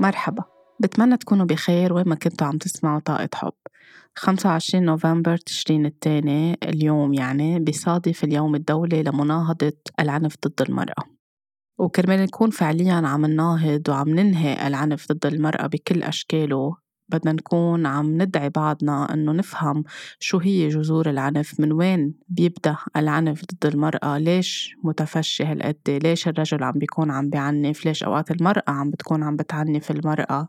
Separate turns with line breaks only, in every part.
مرحبا. بتمنى تكونوا بخير وين ما كنتوا عم تسمعوا طاقة حب. 25 نوفمبر تشرين الثاني اليوم يعني بيصادف اليوم الدولي لمناهضة العنف ضد المرأة. وكرمال نكون فعليا عم نناهض وعم ننهي العنف ضد المرأة بكل أشكاله بدنا نكون عم ندعي بعضنا إنه نفهم شو هي جذور العنف من وين بيبدأ العنف ضد المرأة ليش متفشي هالقد؟ ليش الرجل عم بيكون عم بيعنف؟ ليش أوقات المرأة عم بتكون عم بتعنف المرأة؟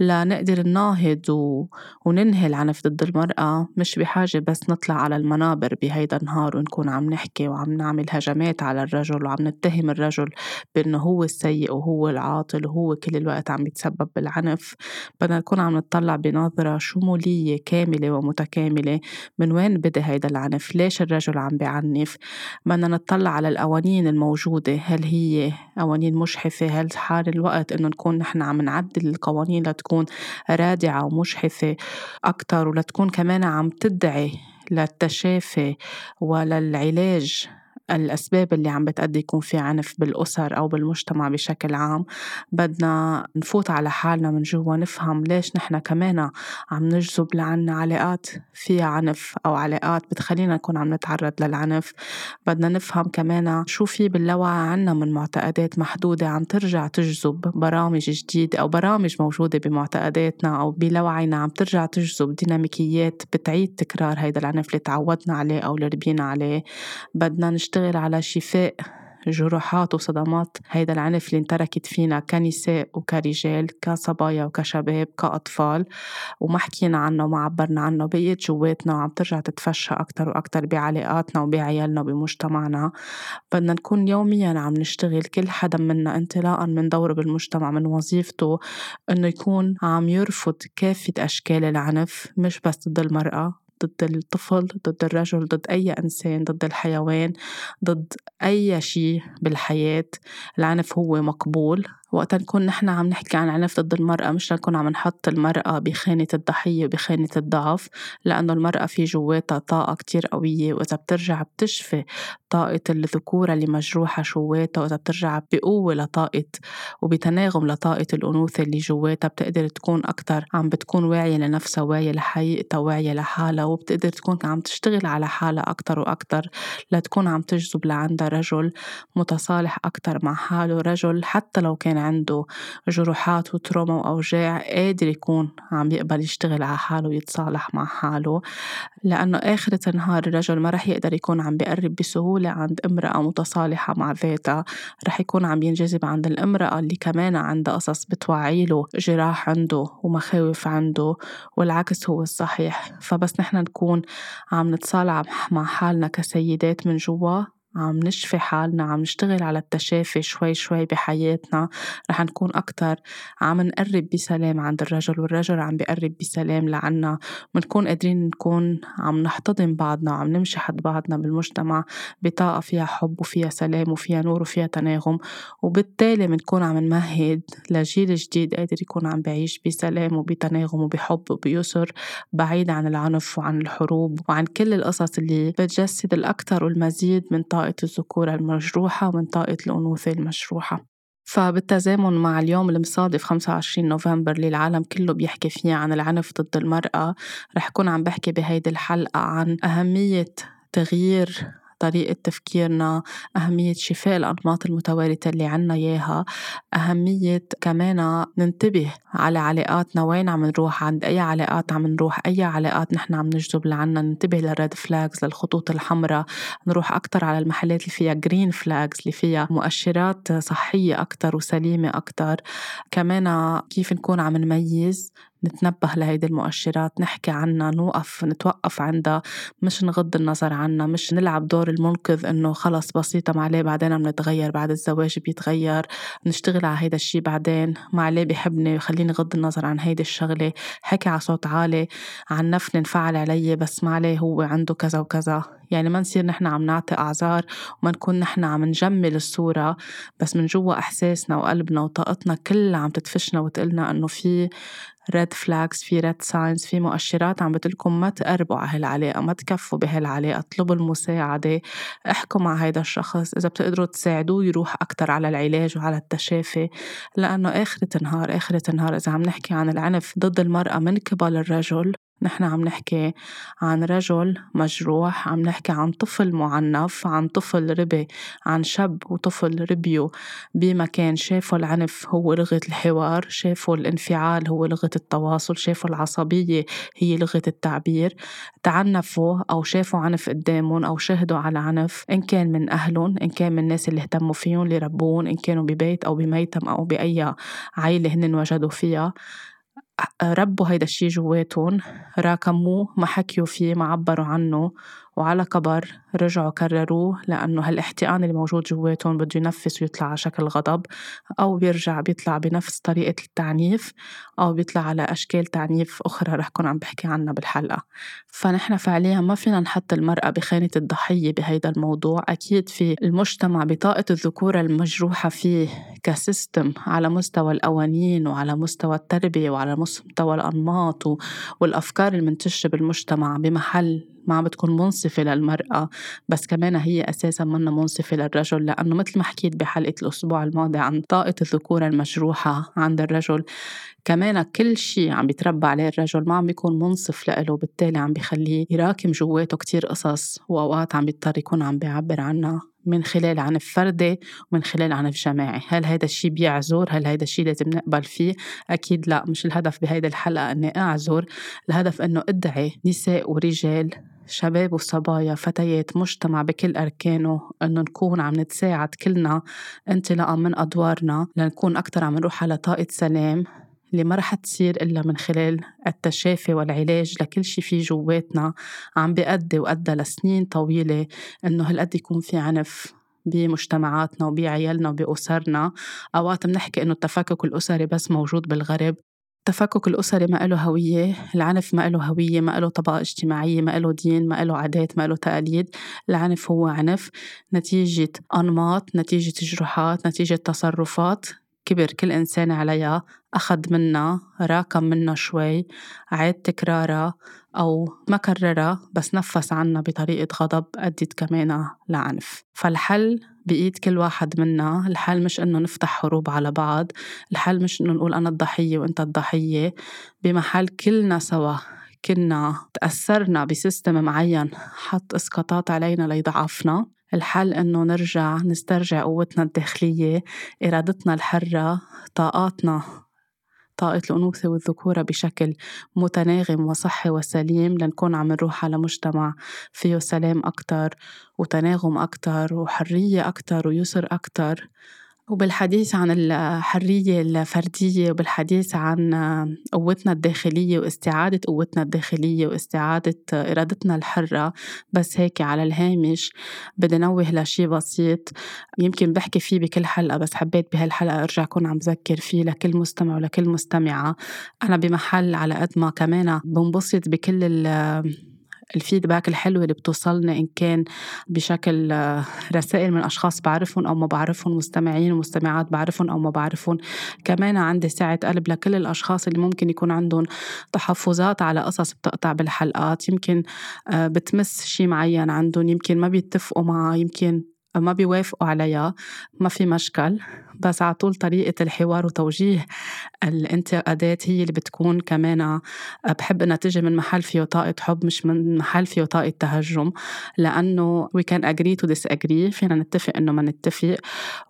لنقدر نناهض و... وننهي العنف ضد المرأة. مش بحاجة بس نطلع على المنابر بهيدا النهار ونكون عم نحكي وعم نعمل هجمات على الرجل وعم نتهم الرجل بأنه هو السيء وهو العاطل وهو كل الوقت عم بيتسبب بالعنف. بدنا نكون عم نطلع بنظرة شمولية كاملة ومتكاملة. من وين بدأ هيدا العنف؟ ليش الرجل عم بيعنف؟ بدنا نطلع على القوانين الموجودة. هل هي قوانين مشحفة هل حان الوقت إنه نكون نحن عم نعدل القوانين لتكون رادعة ومشحفة أكتر ولتكون كمان عم تدعي للتشافي وللعلاج الأسباب اللي عم بتأدي يكون في عنف بالأسر أو بالمجتمع بشكل عام. بدنا نفوت على حالنا من جوا نفهم ليش نحن كمان عم نجذب لعنا علاقات فيها عنف أو علاقات بتخلينا نكون عم نتعرض للعنف. بدنا نفهم كمان شو في باللاوعي عنا من معتقدات محدودة عم ترجع تجذب برامج جديدة أو برامج موجودة بمعتقداتنا أو بلاوعينا عم ترجع تجذب ديناميكيات بتعيد تكرار هيدا العنف اللي تعودنا عليه أو اللي ربينا عليه. بدنا نشتغل نشتغل على شفاء جروحات وصدمات. هيدا العنف اللي انتركت فينا كنساء وكرجال كصبايا وكشباب كأطفال. وما حكينا عنه وما عبرنا عنه بقيت جواتنا وعم ترجع تتفشى أكتر وأكتر بعلاقاتنا وبعيالنا وبمجتمعنا. بدنا نكون يوميا عم نشتغل كل حدا منا انطلاقا من دوره بالمجتمع من وظيفته إنه يكون عم يرفض كافة أشكال العنف مش بس ضد المرأة. ضد الطفل ضد الرجل ضد أي إنسان ضد الحيوان ضد أي شيء بالحياة. العنف هو مقبول. وقت نكون نحن عم نحكي عن عنف ضد المرأة مش نكون عم نحط المرأة بخانة الضحية بخانة الضعف لأنه المرأة في جواتها طاقة كتير قوية وإذا بترجع بتشفي طاقة الذكورة اللي مجروحة جواتها وإذا بترجع بقوة لطاقة وبتناغم لطاقة الأنوثة اللي جواتها بتقدر تكون أكتر عم بتكون واعية لنفسها واعية لحقيقتها واعية لحالها وبتقدر تكون عم تشتغل على حالها أكتر وأكتر لتكون عم تجذب لعندها رجل متصالح أكتر مع حاله رجل حتى لو كان عنده جروحات وتروما وأوجاع قادر يكون عم يقبل يشتغل على حاله ويتصالح مع حاله. لأنه آخرة النهار الرجل ما رح يقدر يكون عم بيقرب بسهولة عند امرأة متصالحة مع ذاتها. رح يكون عم ينجذب عند الامرأة اللي كمان عندها قصص بتوعيله جراح عنده ومخاوف عنده والعكس هو الصحيح. فبس نحن نكون عم نتصالح مع حالنا كسيدات من جوا. عم نشفي حالنا عم نشتغل على التشافي شوي شوي بحياتنا. رح نكون أكتر. عم نقرب بسلام عند الرجل والرجل عم بيقرب بسلام لعنا. بنكون قادرين نكون عم نحتضن بعضنا وعم نمشي حد بعضنا بالمجتمع بطاقة فيها حب وفيها سلام وفيها نور وفيها تناغم. وبالتالي بنكون عم نمهد لجيل جديد قادر يكون عم بعيش بسلام وبتناغم وبحب وبيسر بعيد عن العنف وعن الحروب وعن كل القصص اللي بتجسد الأكثر والمزيد من طاقة طاقة الذكورة المجروحة ومن طاقة الأنوثة المجروحة فبالتزامن مع اليوم المصادف 25 نوفمبر اللي العالم كله بيحكي فيه عن العنف ضد المرأة رح كون عم بحكي بهيدي الحلقة عن أهمية تغيير طريقة تفكيرنا أهمية شفاء الأنماط المتوارثة اللي عنا إياها أهمية كمان ننتبه على علاقاتنا وين عم نروح عند أي علاقات عم نروح أي علاقات نحن عم نجذب لعنا ننتبه لل red flags للخطوط الحمراء نروح أكتر على المحلات اللي فيها green flags اللي فيها مؤشرات صحية أكتر وسليمة أكتر. كمان كيف نكون عم نميز نتنبه لهيدي المؤشرات نحكي عنها نوقف نتوقف عندها مش نغض النظر عنها مش نلعب دور المنقذ إنه خلص بسيطة معليه بعدين بنتغير بعد الزواج بيتغير نشتغل على هيدا الشي بعدين معليه بحبني خليني غض النظر عن هيدي الشغلة حكي على صوت عالي عنفني انفعل علي بس معليه هو عنده كذا وكذا. يعني ما نصير نحن عم نعطي أعذار وما نكون نحن عم نجمل الصورة بس من جوا إحساسنا وقلبنا وطاقتنا كلها عم تدفشنا وتقلنا إنه في red flags في red signs في مؤشرات عم بتقلكم ما تقربوا على هالعلاقة ما تكفوا بهالعلاقة اطلبوا المساعدة. احكوا مع هيدا الشخص إذا بتقدروا تساعدوه يروح أكتر على العلاج وعلى التشافي. لأنه آخرة النهار آخرة النهار إذا عم نحكي عن العنف ضد المرأة من قبل الرجل نحن عم نحكي عن رجل مجروح عم نحكي عن طفل معنف عن طفل ربي عن شاب وطفل ربيو بمكان شافوا العنف هو لغة الحوار شافوا الانفعال هو لغة التواصل شافوا العصبية هي لغة التعبير. تعنفوا أو شافوا عنف قدامهم أو شهدوا على عنف إن كان من أهلهم إن كان من الناس اللي اهتموا فيهم اللي ربون إن كانوا ببيت أو بميتم أو بأي عيلة هن وجدوا فيها. ربوا هيدا الشي جواتهم راكموه ما حكيوا فيه ما عبروا عنه وعلى كبر. رجعوا كرروه لأنه هالاحتقان اللي موجود جواتهم بده ينفس ويطلع على شكل غضب أو بيرجع بيطلع بنفس طريقة التعنيف أو بيطلع على أشكال تعنيف أخرى رح كون عم بحكي عنها بالحلقة. فنحن فعليا ما فينا نحط المرأة بخانة الضحية بهيدا الموضوع. أكيد في المجتمع بطاقة الذكورة المجروحة فيه كسيستم على مستوى القوانين وعلى مستوى التربية وعلى مستوى الأنماط والأفكار المنتشرة بالمجتمع بمحل ما عم بتكون منصفة للمرأة. بس كمان هي أساسا منا منصفة للرجل لأنه مثل ما حكيت بحلقة الأسبوع الماضي عن طاقة الذكورة المجروحة عند الرجل كمان كل شيء عم بيتربى عليه الرجل ما عم بيكون منصف لإله بالتالي عم بيخليه يراكم جواته كتير قصص وأوقات عم بيضطر يكون عم بيعبر عنها من خلال عنف فردي ومن خلال عنف جماعي. هل هيدا الشيء بيعذر هل هيدا الشيء لازم نقبل فيه؟ أكيد لا مش الهدف بهيدا الحلقة أني أعذر الهدف أنه أدعي نساء ورجال شباب وصبايا فتيات مجتمع بكل أركانه إنه نكون عم نتساعد كلنا انطلاقا من أدوارنا لنكون أكتر عم نروح على طاقة سلام اللي ما رح تصير إلا من خلال التشافي والعلاج لكل شي في جواتنا. عم بيأدي وأدى لسنين طويلة إنه هالقد يكون في عنف بمجتمعاتنا وبعيالنا وبأسرنا. أوقات بنحكي إنه التفكك الأسري بس موجود بالغرب. التفكك الأسري ما له هوية العنف ما له هوية ما له طبقة اجتماعية ما له دين ما له عادات ما له تقاليد. العنف هو عنف. نتيجة أنماط نتيجة جروحات نتيجة تصرفات. كبر كل إنسان عليها. أخذ منا راكم منا شوي. عاد تكرارها أو ما كررها بس نفس عنا بطريقة غضب أدت كمان لعنف. فالحل بإيد كل واحد منا الحل مش إنه نفتح حروب على بعض الحل مش إنه نقول أنا الضحية وأنت الضحية. بمحل كلنا سوا كنا تأثرنا بسيستم معين حط إسقاطات علينا ليضعفنا. الحل إنه نرجع نسترجع قوتنا الداخلية إرادتنا الحرة طاقاتنا طاقة الأنوثة والذكورة بشكل متناغم وصحي وسليم لنكون عم نروح على مجتمع فيه سلام أكتر وتناغم أكتر وحرية أكتر ويسر أكتر. وبالحديث عن الحرية الفردية وبالحديث عن قوتنا الداخلية واستعادة قوتنا الداخلية واستعادة إرادتنا الحرة بس هيك على الهامش بدي نوه لشي بسيط يمكن بحكي فيه بكل حلقة بس حبيت بهالحلقة أرجع أكون عم بذكر فيه لكل مستمع ولكل مستمعة. أنا بمحل على قد ما كمان بنبسط بكل الفيدباك الحلوة اللي بتوصلنا إن كان بشكل رسائل من أشخاص بعرفهم أو ما بعرفهم مستمعين ومستمعات بعرفهم أو ما بعرفهم. كمان عندي سعة قلب لكل الأشخاص اللي ممكن يكون عندهم تحفظات على قصص بتقطع بالحلقات. يمكن آه، بتمس شيء معين عندهم يمكن ما بيتفقوا معها يمكن ما بيوافقوا عليها ما في مشكل. بس على طول طريقة الحوار وتوجيه الانتقادات هي اللي بتكون كمان بحب إنها تجي من محل فيه طاقة حب مش من محل فيه طاقة تهجم. لأنه we can agree to disagree فينا نتفق إنه ما نتفق.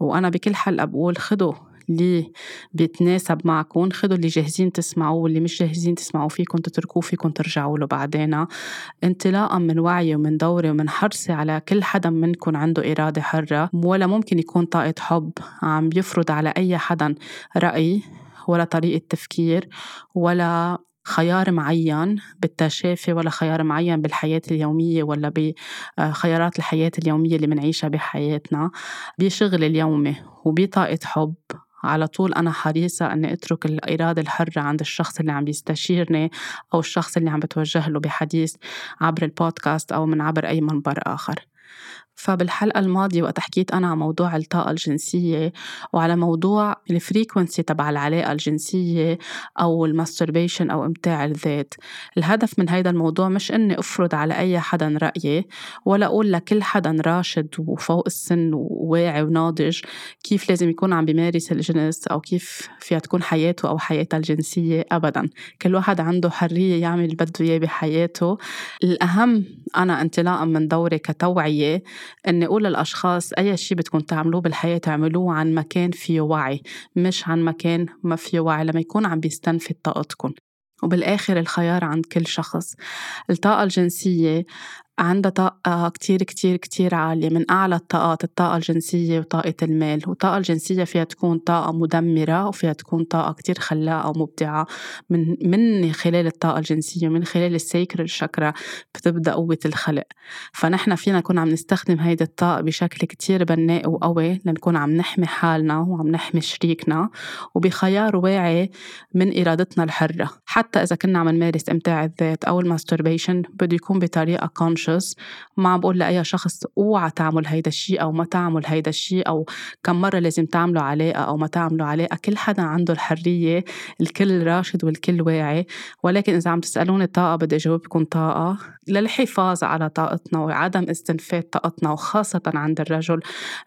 وأنا بكل حلقة بقول خدوا اللي بيتناسب معكم خدوا اللي جاهزين تسمعوه واللي مش جاهزين تسمعوا فيكم تتركوه فيكم ترجعوا له بعدين. انطلاقا من وعي ومن دوري ومن حرصي على كل حدا منكم عنده إرادة حرة ولا ممكن يكون طاقة حب عم بيفرض على أي حدا رأي ولا طريقة تفكير ولا خيار معين بالتشافي ولا خيار معين بالحياة اليومية ولا بخيارات الحياة اليومية اللي منعيشها بحياتنا. بشغل اليومي وبطاقة حب على طول أنا حريصة أني أترك الإرادة الحرة عند الشخص اللي عم بيستشيرني أو الشخص اللي عم بتوجه له بحديث عبر البودكاست أو من عبر أي منبر آخر. فبالحلقة الماضية وقت حكيت أنا عن موضوع الطاقة الجنسية وعلى موضوع ال frequency تبع العلاقة الجنسية أو ال masturbation أو إمتاع الذات. الهدف من هيدا الموضوع مش إني أفرض على أي حدا رأيي ولا أقول لكل حدا راشد وفوق السن وواعي وناضج كيف لازم يكون عم بيمارس الجنس أو كيف فيها تكون حياته أو حياتها الجنسية أبدا. كل واحد عنده حرية يعمل اللي بده إياه بحياته. الأهم أنا انطلاقا من دوري كتوعية إني أقول للأشخاص أي شيء بدكم تعملوه بالحياة اعملوه عن مكان فيه وعي مش عن مكان ما فيه وعي لما يكون عم بيستنفد طاقتكم. وبالآخر الخيار عند كل شخص. الطاقة الجنسية عندها طاقة كتير كتير كتير عالية من أعلى الطاقات الطاقة الجنسية وطاقة المال. والطاقة الجنسية فيها تكون طاقة مدمرة وفيها تكون طاقة كتير خلاقة ومبدعة. من من خلال الطاقة الجنسية ومن خلال السيكر الشكرا بتبدأ قوة الخلق. فنحن فينا نكون عم نستخدم هيدي الطاقة بشكل كتير بناء وقوي لنكون عم نحمي حالنا وعم نحمي شريكنا وبخيار واعي من إرادتنا الحرة. حتى إذا كنا عم نمارس إمتاع الذات أو الماستربيشن بده يكون بطريقة كونش conscious. ما عم بقول لأي شخص أوعى تعمل هيدا الشيء أو ما تعمل هيدا الشيء أو كم مرة لازم تعملوا علاقة أو ما تعملوا علاقة كل حدا عنده الحرية الكل راشد والكل واعي. ولكن إذا عم تسألوني الطاقة بدي أجاوبكم طاقة. للحفاظ على طاقتنا وعدم استنفاد طاقتنا وخاصة عند الرجل.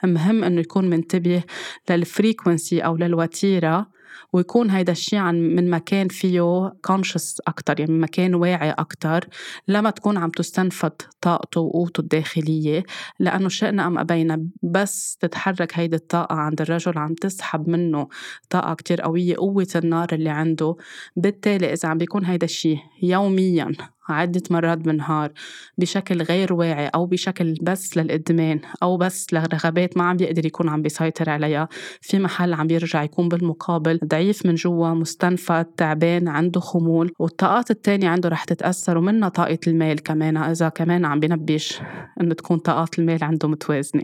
مهم إنه يكون منتبه للفريكونسي أو للوتيرة. ويكون هيدا الشيء عن من مكان فيه كونشس أكتر يعني من مكان واعي أكتر لما تكون عم تستنفد طاقته وقوته الداخلية لأنه شئنا أم أبينا بس تتحرك هيدي الطاقة عند الرجل عم تسحب منه طاقة كتير قوية قوة النار اللي عنده. بالتالي إذا عم بيكون هيدا الشيء يوميا عدة مرات بالنهار بشكل غير واعي أو بشكل بس للإدمان أو بس لرغبات ما عم بيقدر يكون عم بيسيطر عليها. في محل عم بيرجع يكون بالمقابل ضعيف من جوا مستنفد تعبان عنده خمول والطاقات التانية عنده رح تتأثر ومنها طاقة المال كمان إذا كمان عم بينبش إنه تكون طاقات المال عنده متوازنة.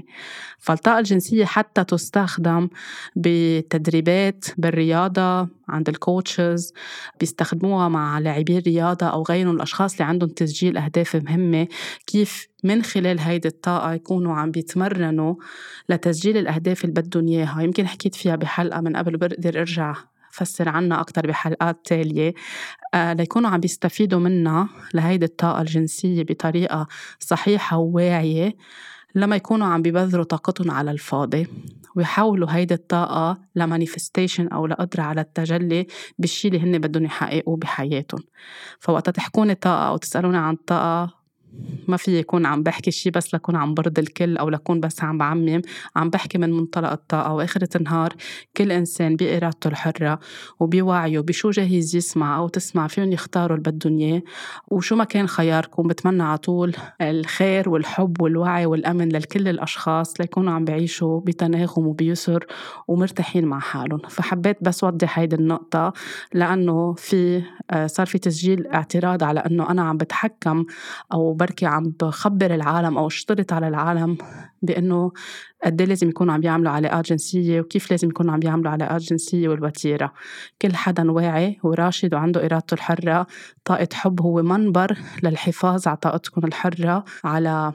فالطاقة الجنسية حتى تستخدم بتدريبات بالرياضة عند الكوتشز بيستخدموها مع لاعبي الرياضة أو غيرهم الأشخاص اللي عندهم تسجيل أهداف مهمة. كيف من خلال هيدي الطاقة يكونوا عم بيتمرنوا لتسجيل الأهداف اللي بدهم إياها؟ يمكن حكيت فيها بحلقة من قبل بقدر أرجع فسر عنها أكتر بحلقات تالية. آه ليكونوا عم بيستفيدوا منها لهيدي الطاقة الجنسية بطريقة صحيحة وواعية لما يكونوا عم ببذروا طاقتهم على الفاضي. ويحولوا هيدي الطاقة لمانيفستيشن أو لقدرة على التجلي بالشي اللي هن بدهم يحققوه بحياتهم فوقتا تحكوني طاقة أو تسألوني عن طاقة ما في يكون عم بحكي شيء بس لكون عم برضي الكل أو لكون بس عم بعمم عم بحكي من منطلق الطاقة وآخرة النهار كل إنسان بإرادته الحرة وبوعيه بشو جاهز يسمع أو تسمع فيهم يختاروا اللي بدهم إياه. وشو ما كان خياركم بتمنى على طول الخير والحب والوعي والأمن لكل الأشخاص ليكونوا عم بعيشوا بتناغم وبيسر ومرتاحين مع حالهم. فحبيت بس وضح هيدي النقطة لأنه في آه، صار في تسجيل اعتراض على إنه أنا عم بتحكم أو بركي عم بخبر العالم أو اشترط على العالم بأنه قد إيه لازم يكونوا عم بيعملوا علاقات جنسيه وكيف لازم يكونوا عم بيعملوا علاقات جنسيه والوتيرة. كل حدا واعي وراشد وعنده إرادته الحرة. طاقة حب هو منبر للحفاظ على طاقتكم الحرة على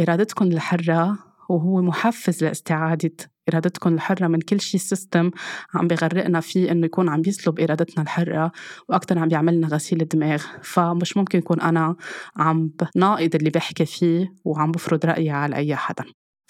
إرادتكم الحرة. وهو محفز لاستعادة إرادتكم الحرة من كل شيء سيستم عم بغرقنا فيه إنه يكون عم بيسلب إرادتنا الحرة وأكتر عم بيعملنا غسيل دماغ فمش ممكن يكون أنا عم ناقض اللي بحكي فيه وعم بفرض رأيي على أي حدا.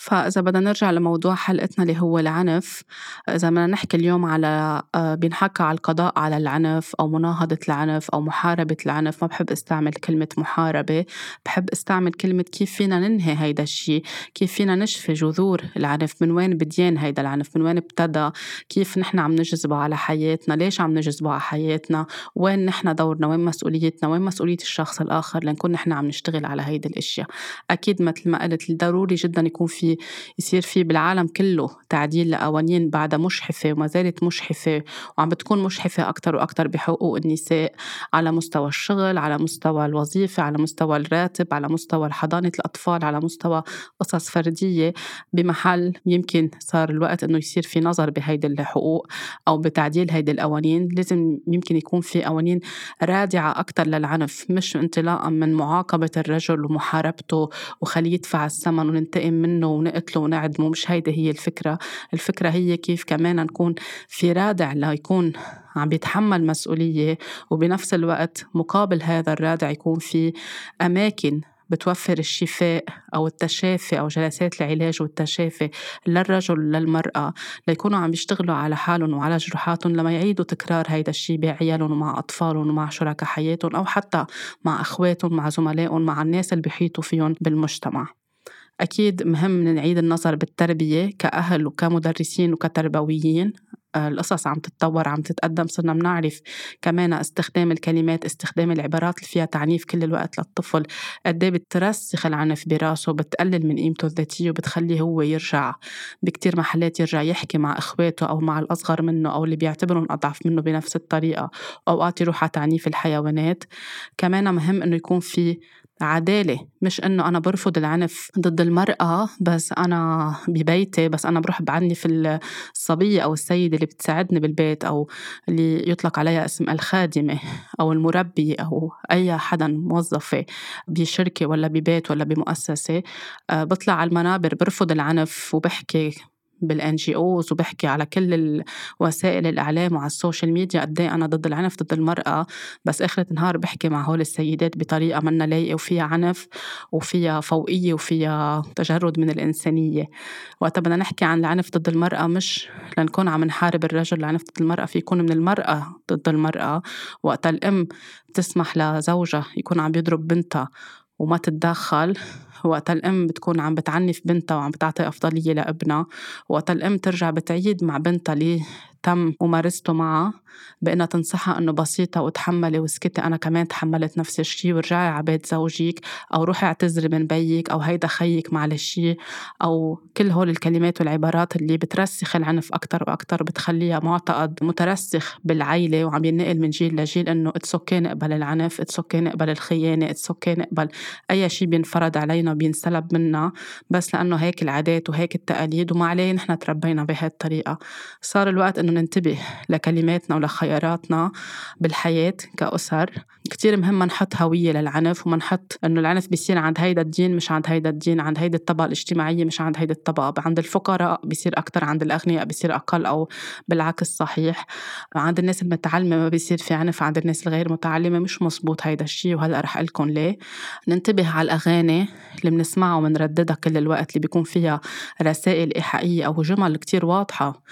فإذا بدنا نرجع لموضوع حلقتنا اللي هو العنف إذا بدنا نحكي اليوم على آه، بينحكى على القضاء على العنف أو مناهضة العنف أو محاربة العنف. ما بحب أستعمل كلمة محاربة بحب أستعمل كلمة كيف فينا ننهي هيدا الشيء كيف فينا نشفي جذور العنف من وين بديان هيدا العنف من وين ابتدى كيف نحن عم نجذبه على حياتنا ليش عم نجذبه على حياتنا وين نحن دورنا وين مسؤوليتنا وين مسؤولية الشخص الآخر لنكون نحن عم نشتغل على هيدي الأشياء. أكيد مثل ما قلت ضروري جدا يكون في يصير في بالعالم كله تعديل لقوانين بعدها مشحفة وما زالت مشحفة وعم بتكون مشحفة أكتر وأكتر بحقوق النساء على مستوى الشغل على مستوى الوظيفة على مستوى الراتب على مستوى حضانة الأطفال على مستوى قصص فردية بمحل يمكن صار الوقت إنه يصير في نظر بهيدي الحقوق أو بتعديل هيدي القوانين. لازم يمكن يكون في قوانين رادعة أكتر للعنف مش انطلاقا من معاقبة الرجل ومحاربته وخليه يدفع الثمن وننتقم منه ونقتله ونعدمه مش هيدي هي الفكرة. الفكرة هي كيف كمان نكون في رادع ليكون عم بيتحمل مسؤولية وبنفس الوقت مقابل هذا الرادع يكون في أماكن بتوفر الشفاء أو التشافي أو جلسات العلاج والتشافي للرجل وللمرأة ليكونوا عم يشتغلوا على حالهم وعلى جروحاتهم لما يعيدوا تكرار هيدا الشيء بعيالهم ومع أطفالهم ومع شركاء حياتهم أو حتى مع أخواتهم مع زملائهم مع الناس اللي بيحيطوا فيهم بالمجتمع. أكيد مهم نعيد النظر بالتربية كأهل وكمدرسين وكتربويين. آه، القصص عم تتطور عم تتقدم صرنا بنعرف كمان استخدام الكلمات استخدام العبارات اللي فيها تعنيف كل الوقت للطفل. قد إيه بترسخ العنف براسه بتقلل من قيمته الذاتية وبتخليه هو يرجع بكتير محلات يرجع يحكي مع إخواته أو مع الأصغر منه أو اللي بيعتبرهم أضعف منه بنفس الطريقة. أوقات يروح على تعنيف الحيوانات. كمان مهم إنه يكون في عدالة. مش إنه أنا برفض العنف ضد المرأة بس أنا ببيتي بس أنا بروح بعنف الصبية أو السيدة اللي بتساعدني بالبيت أو اللي يطلق عليها اسم الخادمة أو المربية أو أي حدا موظفة بشركة ولا ببيت ولا بمؤسسة. آه، بطلع على المنابر برفض العنف وبحكي بالان جي اوز وبحكي على كل وسائل الإعلام وعلى السوشيال ميديا قد إيه أنا ضد العنف ضد المرأة. بس اخرة النهار بحكي مع هول السيدات بطريقة منا لايقة وفيها عنف وفيها فوقية وفيها تجرد من الإنسانية. وقت بدنا نحكي عن العنف ضد المرأة مش لنكون عم نحارب الرجل العنف ضد المرأة في يكون من المرأة ضد المرأة. وقت الأم تسمح لزوجها يكون عم يضرب بنتها وما تتدخل. وقت الأم بتكون عم بتعنف بنتها وعم بتعطي أفضلية لابنها وقت الأم ترجع بتعيد مع بنتها اللي تم ممارسته معها. بأنها تنصحها إنه بسيطة وتحملي وسكتي. أنا كمان تحملت نفس الشيء ورجعي على بيت زوجك أو روحي اعتذري من بيك أو هيدا خيك معلش أو كل هول الكلمات والعبارات اللي بترسخ العنف أكتر وأكتر بتخليها معتقد مترسخ بالعيلة وعم ينقل من جيل لجيل إنه it's okay نقبل العنف it's okay نقبل الخيانة it's okay نقبل أي شيء بينفرض علينا بينسلب منا. بس لأنه هيك العادات وهيك التقاليد وما عليه نحن تربينا بهالطريقة. الطريقة صار الوقت إنه ننتبه لكلماتنا ولخياراتنا بالحياة كأسر. كتير مهم ما نحط هوية للعنف وما نحط إنه العنف بيصير عند هيدا الدين مش عند هيدا الدين عند هيدا الطبقة الاجتماعية مش عند هيدا الطبقة. عند الفقراء بيصير أكتر عند الأغنياء بيصير أقل أو بالعكس صحيح. عند الناس المتعلمة ما بيصير في عنف عند الناس الغير متعلمة مش مزبوط هيدا الشيء وهلأ رح لكم ليه. ننتبه على الأغاني اللي بنسمعها وبنرددها كل الوقت اللي بيكون فيها رسائل إيحائية أو جمل كتير واضحة.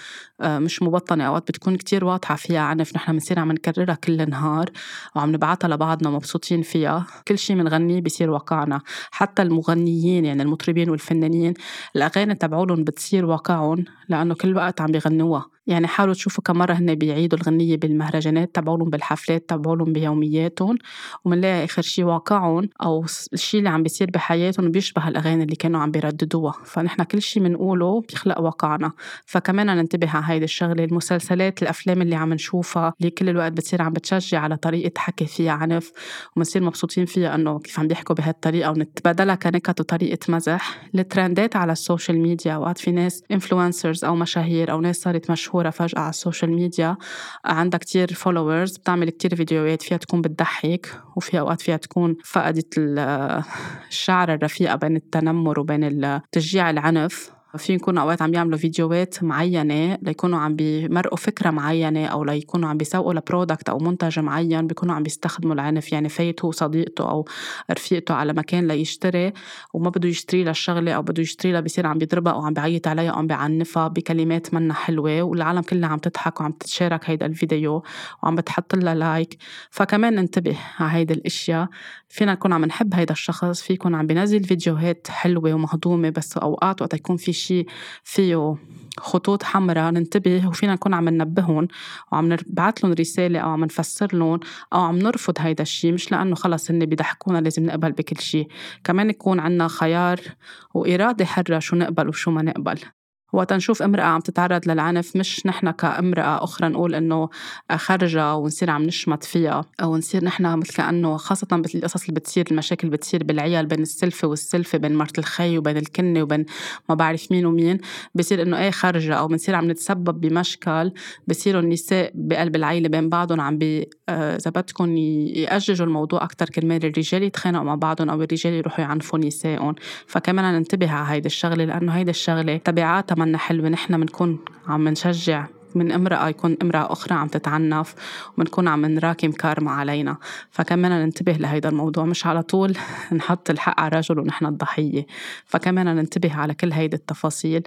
مش مبطنة. أوقات بتكون كتير واضحة فيها عنف. نحن بنصير عم نكررها كل نهار وعم نبعتها لبعضنا مبسوطين فيها. كل شيء بنغنيه بصير واقعنا. حتى المغنيين يعني المطربين والفنانين الأغاني تبعولهم بتصير واقعهم لأنه كل وقت عم بيغنوها. يعني حاولوا تشوفوا كم مرة هن بيعيدوا الغنية بالمهرجانات تبعولهم بالحفلات تبعولهم بيومياتهم ومنلاقي آخر شي واقعهم أو الشي اللي عم بيصير بحياتهم بيشبه الأغاني اللي كانوا عم بيرددوها. فنحن كل شي بنقوله بيخلق واقعنا. فكمان ننتبه على هيدي الشغلة المسلسلات الأفلام اللي عم نشوفها اللي كل الوقت بتصير عم بتشجع على طريقة حكي فيها عنف وبنصير مبسوطين فيها إنه كيف عم بيحكوا بهالطريقة ونتبادلها كنكت وطريقة مزح. الترندات على ال social media أوقات في ناس influencers أو مشاهير أو ناس صارت مشهورة فجأة على ال social media عندها كتير followers بتعمل كتير فيديوهات فيها تكون بتضحك وفي أوقات فيها تكون فقدت الشعرة الرفيعة بين التنمر وبين تشجيع العنف. في يكونوا أوقات عم يعملوا فيديوهات معينة ليكونوا عم بيمرقوا فكرة معينة أو ليكونوا عم بيسوقوا ل product أو منتج معين بيكونوا عم بيستخدموا العنف. يعني فايت هو صديقته أو رفيقته على مكان ليشتري وما بده يشتري لها الشغله أو بده يشتري لها بيصير عم بيضربها أو عم بيعيط عليها أو عم بيعنفها بكلمات منا حلوة والعالم كلها عم تضحك وعم تتشارك هيدا الفيديو وعم بتحط لها لايك فكمان ننتبه على هيدي الاشياء فينا نكون عم نحب هيدا الشخص في يكون عم بينزل فيديوهات حلوة ومهضومة بس أوقات وقت يكون في الشيء فيه خطوط حمراء ننتبه وفينا نكون عم ننبههم وعم نبعث لهم رسالة أو عم نفسر لهم أو عم نرفض هيدا الشيء مش لأنه خلص هن بيضحكونا لازم نقبل بكل شيء كمان يكون عنا خيار وإرادة حرة شو نقبل وشو ما نقبل. وقت نشوف امرأة عم تتعرض للعنف مش نحن كامرأة أخرى نقول إنه خرجة ونصير عم نشمت فيها أو نصير نحن مثل كأنه خاصة بالقصص اللي بتصير المشاكل اللي بتصير بالعيال بين السلفة والسلفة بين مرت الخي وبين الكنة وبين ما بعرف مين ومين. بصير إنه إيه خرجة أو بنصير عم نتسبب بمشكل بصيروا النساء بقلب العيلة بين بعضهم عم بي آه، إذا بدكم يأججوا الموضوع أكتر كرمال الرجال يتخانقوا مع بعضهم أو الرجال يروحوا يعنفوا نسائهم. فكمان ننتبه على هيدي الشغلة لأنه هيدي الشغلة تبعاتها منا حلوة. نحن بنكون عم نشجع من امرأة يكون امرأة أخرى عم تتعنف وبنكون عم نراكم كارما علينا. فكمان ننتبه لهيدا الموضوع. مش على طول نحط الحق على الرجل ونحن الضحية. فكمان ننتبه على كل هيدي التفاصيل.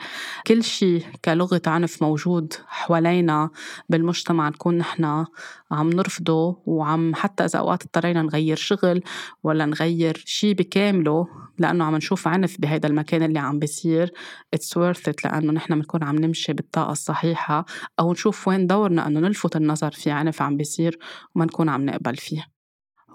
كل شيء كلغة عنف موجود حوالينا بالمجتمع نكون نحن عم نرفضه وعم حتى إذا أوقات اضطرينا نغير شغل ولا نغير شيء بكامله لأنه عم نشوف عنف بهيدا المكان اللي عم بيصير. It's worth it لأنه نحن بنكون عم نمشي بالطاقة الصحيحة أو نشوف وين دورنا إنه نلفت النظر في عنف عم بيصير وما نكون عم نقبل فيه.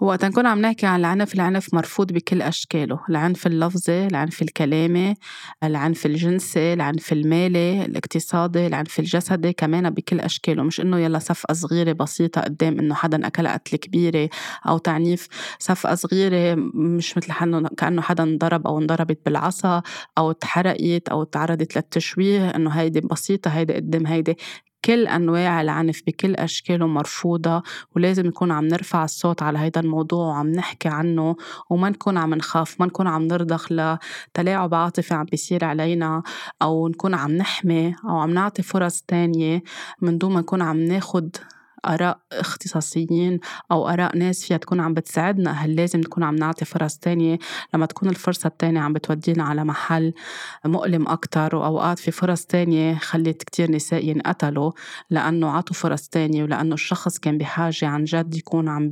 وقت نكون عم نحكي عن العنف العنف مرفوض بكل أشكاله العنف اللفظي العنف الكلامي العنف الجنسي العنف المالي الاقتصادي العنف الجسدي كمان بكل أشكاله. مش إنه يلا صفقة صغيرة بسيطة قدام إنه حدا أكل قتل كبيرة أو تعنيف صفقة صغيرة مش مثل حنو كأنه حدا انضرب أو انضربت بالعصا أو تحرقت أو تعرضت للتشويه إنه هيدي بسيطة هيدي قدام هيدي كل أنواع العنف بكل أشكاله مرفوضة ولازم نكون عم نرفع الصوت على هيدا الموضوع وعم نحكي عنه وما نكون عم نخاف ما نكون عم نرضخ لتلاعب عاطفي عم بيصير علينا أو نكون عم نحمي أو عم نعطي فرص تانية من دون ما نكون عم ناخد آراء اختصاصيين أو آراء ناس فيها تكون عم بتساعدنا هل لازم نكون عم نعطي فرص تانية؟ لما تكون الفرصة التانية عم بتودينا على محل مؤلم أكتر وأوقات في فرص تانية خلت كتير نساء ينقتلوا لأنه عطوا فرص تانية ولأنه الشخص كان بحاجة عن جد يكون عم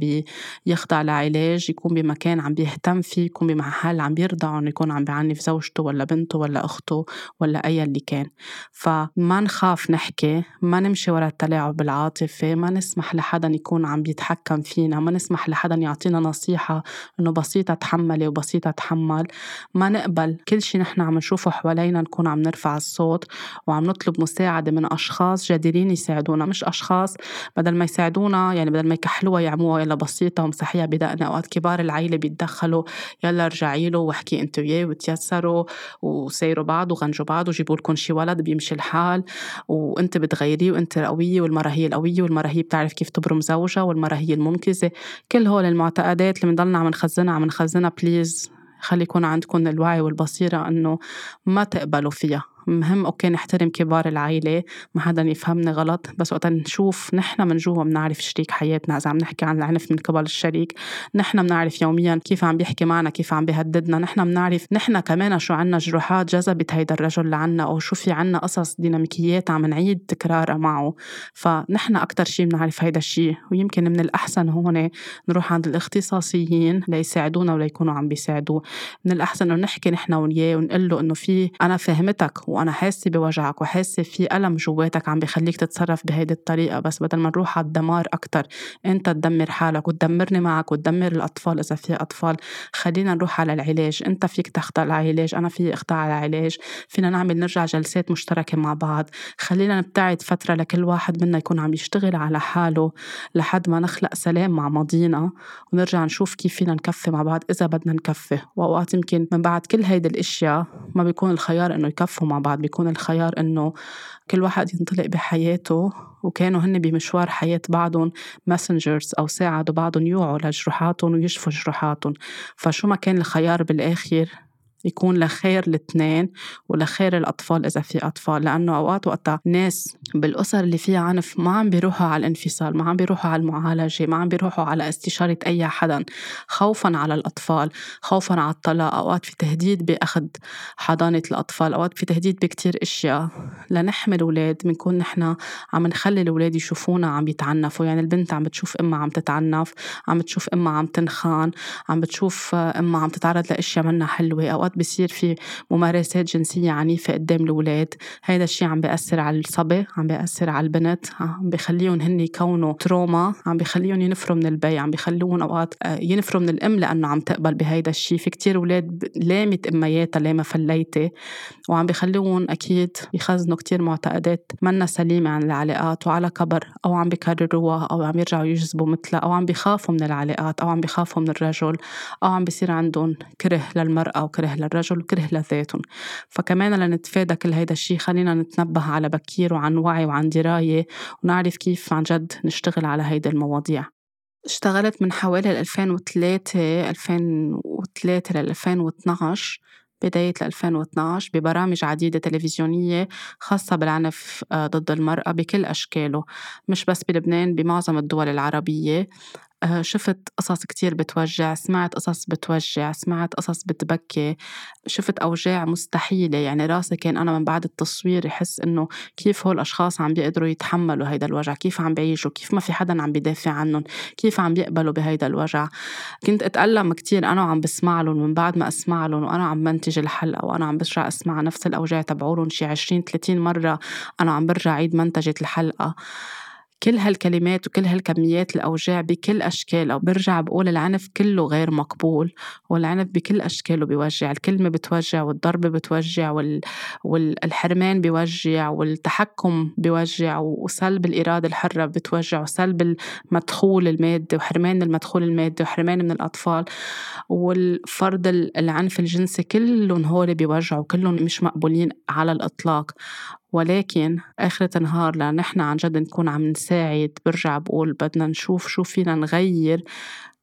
بيخضع لعلاج يكون بمكان عم بيهتم فيه يكون بمحل عم بيرضعه إنه يكون عم بيعنف زوجته ولا بنته ولا أخته ولا أي اللي كان. فما نخاف نحكي ما نمشي ورا التلاعب العاطفي ما نسمح لحدا يكون عم بيتحكم فينا ما نسمح لحدا يعطينا نصيحة إنه بسيطة تحملي وبسيطة تحمل ما نقبل كل شي نحن عم نشوفه حوالينا نكون عم نرفع الصوت وعم نطلب مساعدة من أشخاص جديرين يساعدونا مش أشخاص بدل ما يساعدونا يعني بدل ما يكحلوها يعملوها يلا بسيطة ومسحيها بدقنا أوقات كبار العيلة بيتدخلوا يلا ارجعي له واحكي أنت وياه وتيسروا وسايروا بعض وغنجوا بعض وجيبوا لكم شي ولد بيمشي الحال. وأنت بتغيريه وأنت قوية والمرة هي القوية والمرة هي بتعرف كيف تبرم زوجها والمرة هي المنقذة. كل هول المعتقدات اللي بنضلنا عم نخزنها عم نخزنها please خلي يكون عندكم الوعي والبصيرة إنه ما تقبلوا فيها. مهم أوكي نحترم كبار العائلة ما حدا يفهمني غلط بس وقت نشوف نحن من جوا بنعرف شريك حياتنا. إذا عم نحكي عن العنف من قبل الشريك نحن بنعرف يوميا كيف عم بيحكي معنا كيف عم بيهددنا. نحن بنعرف نحن كمان شو عنا جروحات جذبت هيدا الرجل لعنا أو شو في عنا قصص ديناميكيات عم نعيد تكرارها معه. فنحن أكتر شيء بنعرف هيدا الشيء ويمكن من الأحسن هون نروح عند الاختصاصيين ليساعدونا وليكونوا عم بيساعدوه. من الأحسن إنه نحكي نحن وياه ونقول له إنه في أنا فهمتك وأنا حاسة بوجعك وحاسة في ألم جواتك عم بخليك تتصرف بهيدي الطريقة بس بدل ما نروح على الدمار أكتر أنت تدمر حالك وتدمرني معك وتدمر الأطفال إذا في أطفال. خلينا نروح على العلاج. أنت فيك تخضع للعلاج أنا في أخضع على العلاج فينا نعمل نرجع جلسات مشتركة مع بعض. خلينا نبتعد فترة لكل واحد منا يكون عم يشتغل على حاله لحد ما نخلق سلام مع ماضينا ونرجع نشوف كيف فينا نكفي مع بعض إذا بدنا نكفي. وأوقات يمكن من بعد كل هيدي الأشياء ما بيكون الخيار إنه يكفوا مع بعض بيكون الخيار إنه كل واحد ينطلق بحياته وكانوا هن بمشوار حياة بعضهم ماسنجرز أو ساعدوا بعضهم يوعوا لجروحاتهم ويشفوا جروحاتهم. فشو ما كان الخيار بالآخر؟ يكون لخير الاثنين ولخير الأطفال إذا في أطفال لأنه أوقات وقتها ناس بالأسر اللي فيها عنف ما عم بيروحوا على الانفصال ما عم بيروحوا على المعالجة ما عم بيروحوا على استشارة أي حدا خوفا على الأطفال خوفا على الطلاق أوقات في تهديد بأخذ حضانة الأطفال أوقات في تهديد بكتير أشياء. لنحمي الأولاد بنكون نحن عم نخلي الأولاد يشوفونا عم يتعنفوا يعني البنت عم بتشوف أمها عم تتعنف عم بتشوف أمها عم تنخان عم بتشوف أمها عم تتعرض لأشياء منا حلوة أوقات أوقات بصير في ممارسات جنسية عنيفة قدام الأولاد. هيدا الشيء عم بيأثر على الصبي عم بيأثر على البنت عم بخليهم هن يكونوا تروما عم بخليهم ينفروا من البي عم بخلوهم أوقات آه، ينفروا من الأم لأنه عم تقبل بهيدا الشيء في كتير أولاد لامت أمياتها لامة فليتة وعم بخلوهم أكيد يخزنوا كتير معتقدات منا سليمة عن العلاقات وعلى كبر أو عم بكرروها أو عم يرجعوا يجذبوا مثلها أو عم بيخافوا من العلاقات أو عم بيخافوا من الرجل أو عم بيصير عندهم كره للمرأة وكره للرجل وكره لذاتهم فكمان لنتفادى كل هيدا الشيء خلينا نتنبه على بكير وعن وعي وعن دراية ونعرف كيف عن جد نشتغل على هيدي المواضيع. اشتغلت من حوالي 2003 2003 ل 2012 بداية 2012 ببرامج عديدة تلفزيونية خاصة بالعنف آه، ضد المرأة بكل أشكاله. مش بس بلبنان بمعظم الدول العربية. شفت قصص كتير بتوجع سمعت قصص بتوجع سمعت قصص بتبكي. شفت أوجاع مستحيلة يعني راسي كان أنا من بعد التصوير يحس إنه كيف هول الأشخاص عم بيقدروا يتحملوا هيدا الوجع كيف عم بيعيشوا كيف ما في حدا عم بيدافع عنهم كيف عم بيقبلوا بهيدا الوجع. كنت أتألم كتير أنا وعم بسمع لهم من بعد ما أسمع لهم وأنا عم منتج الحلقة وأنا عم برجع أسمع نفس الأوجاع تبعولهم شي 20 30 مرة أنا عم برجع عيد منتجة الحلقة. كل هالكلمات وكل هالكميات الأوجاع بكل أشكالها وبرجع بقول العنف كله غير مقبول والعنف بكل أشكاله بيوجع الكلمة بتوجع والضرب بتوجع وال... والحرمان بيوجع والتحكم بيوجع وسلب الإرادة الحرة بتوجع وسلب المدخول المادي وحرمان المدخول المادي وحرمان من الأطفال والفرض العنف الجنسي كلهم هول بيوجعوا كلهم مش مقبولين على الإطلاق. ولكن آخرة النهار لنحن عن جد نكون عم نساعد برجع بقول بدنا نشوف شو فينا نغير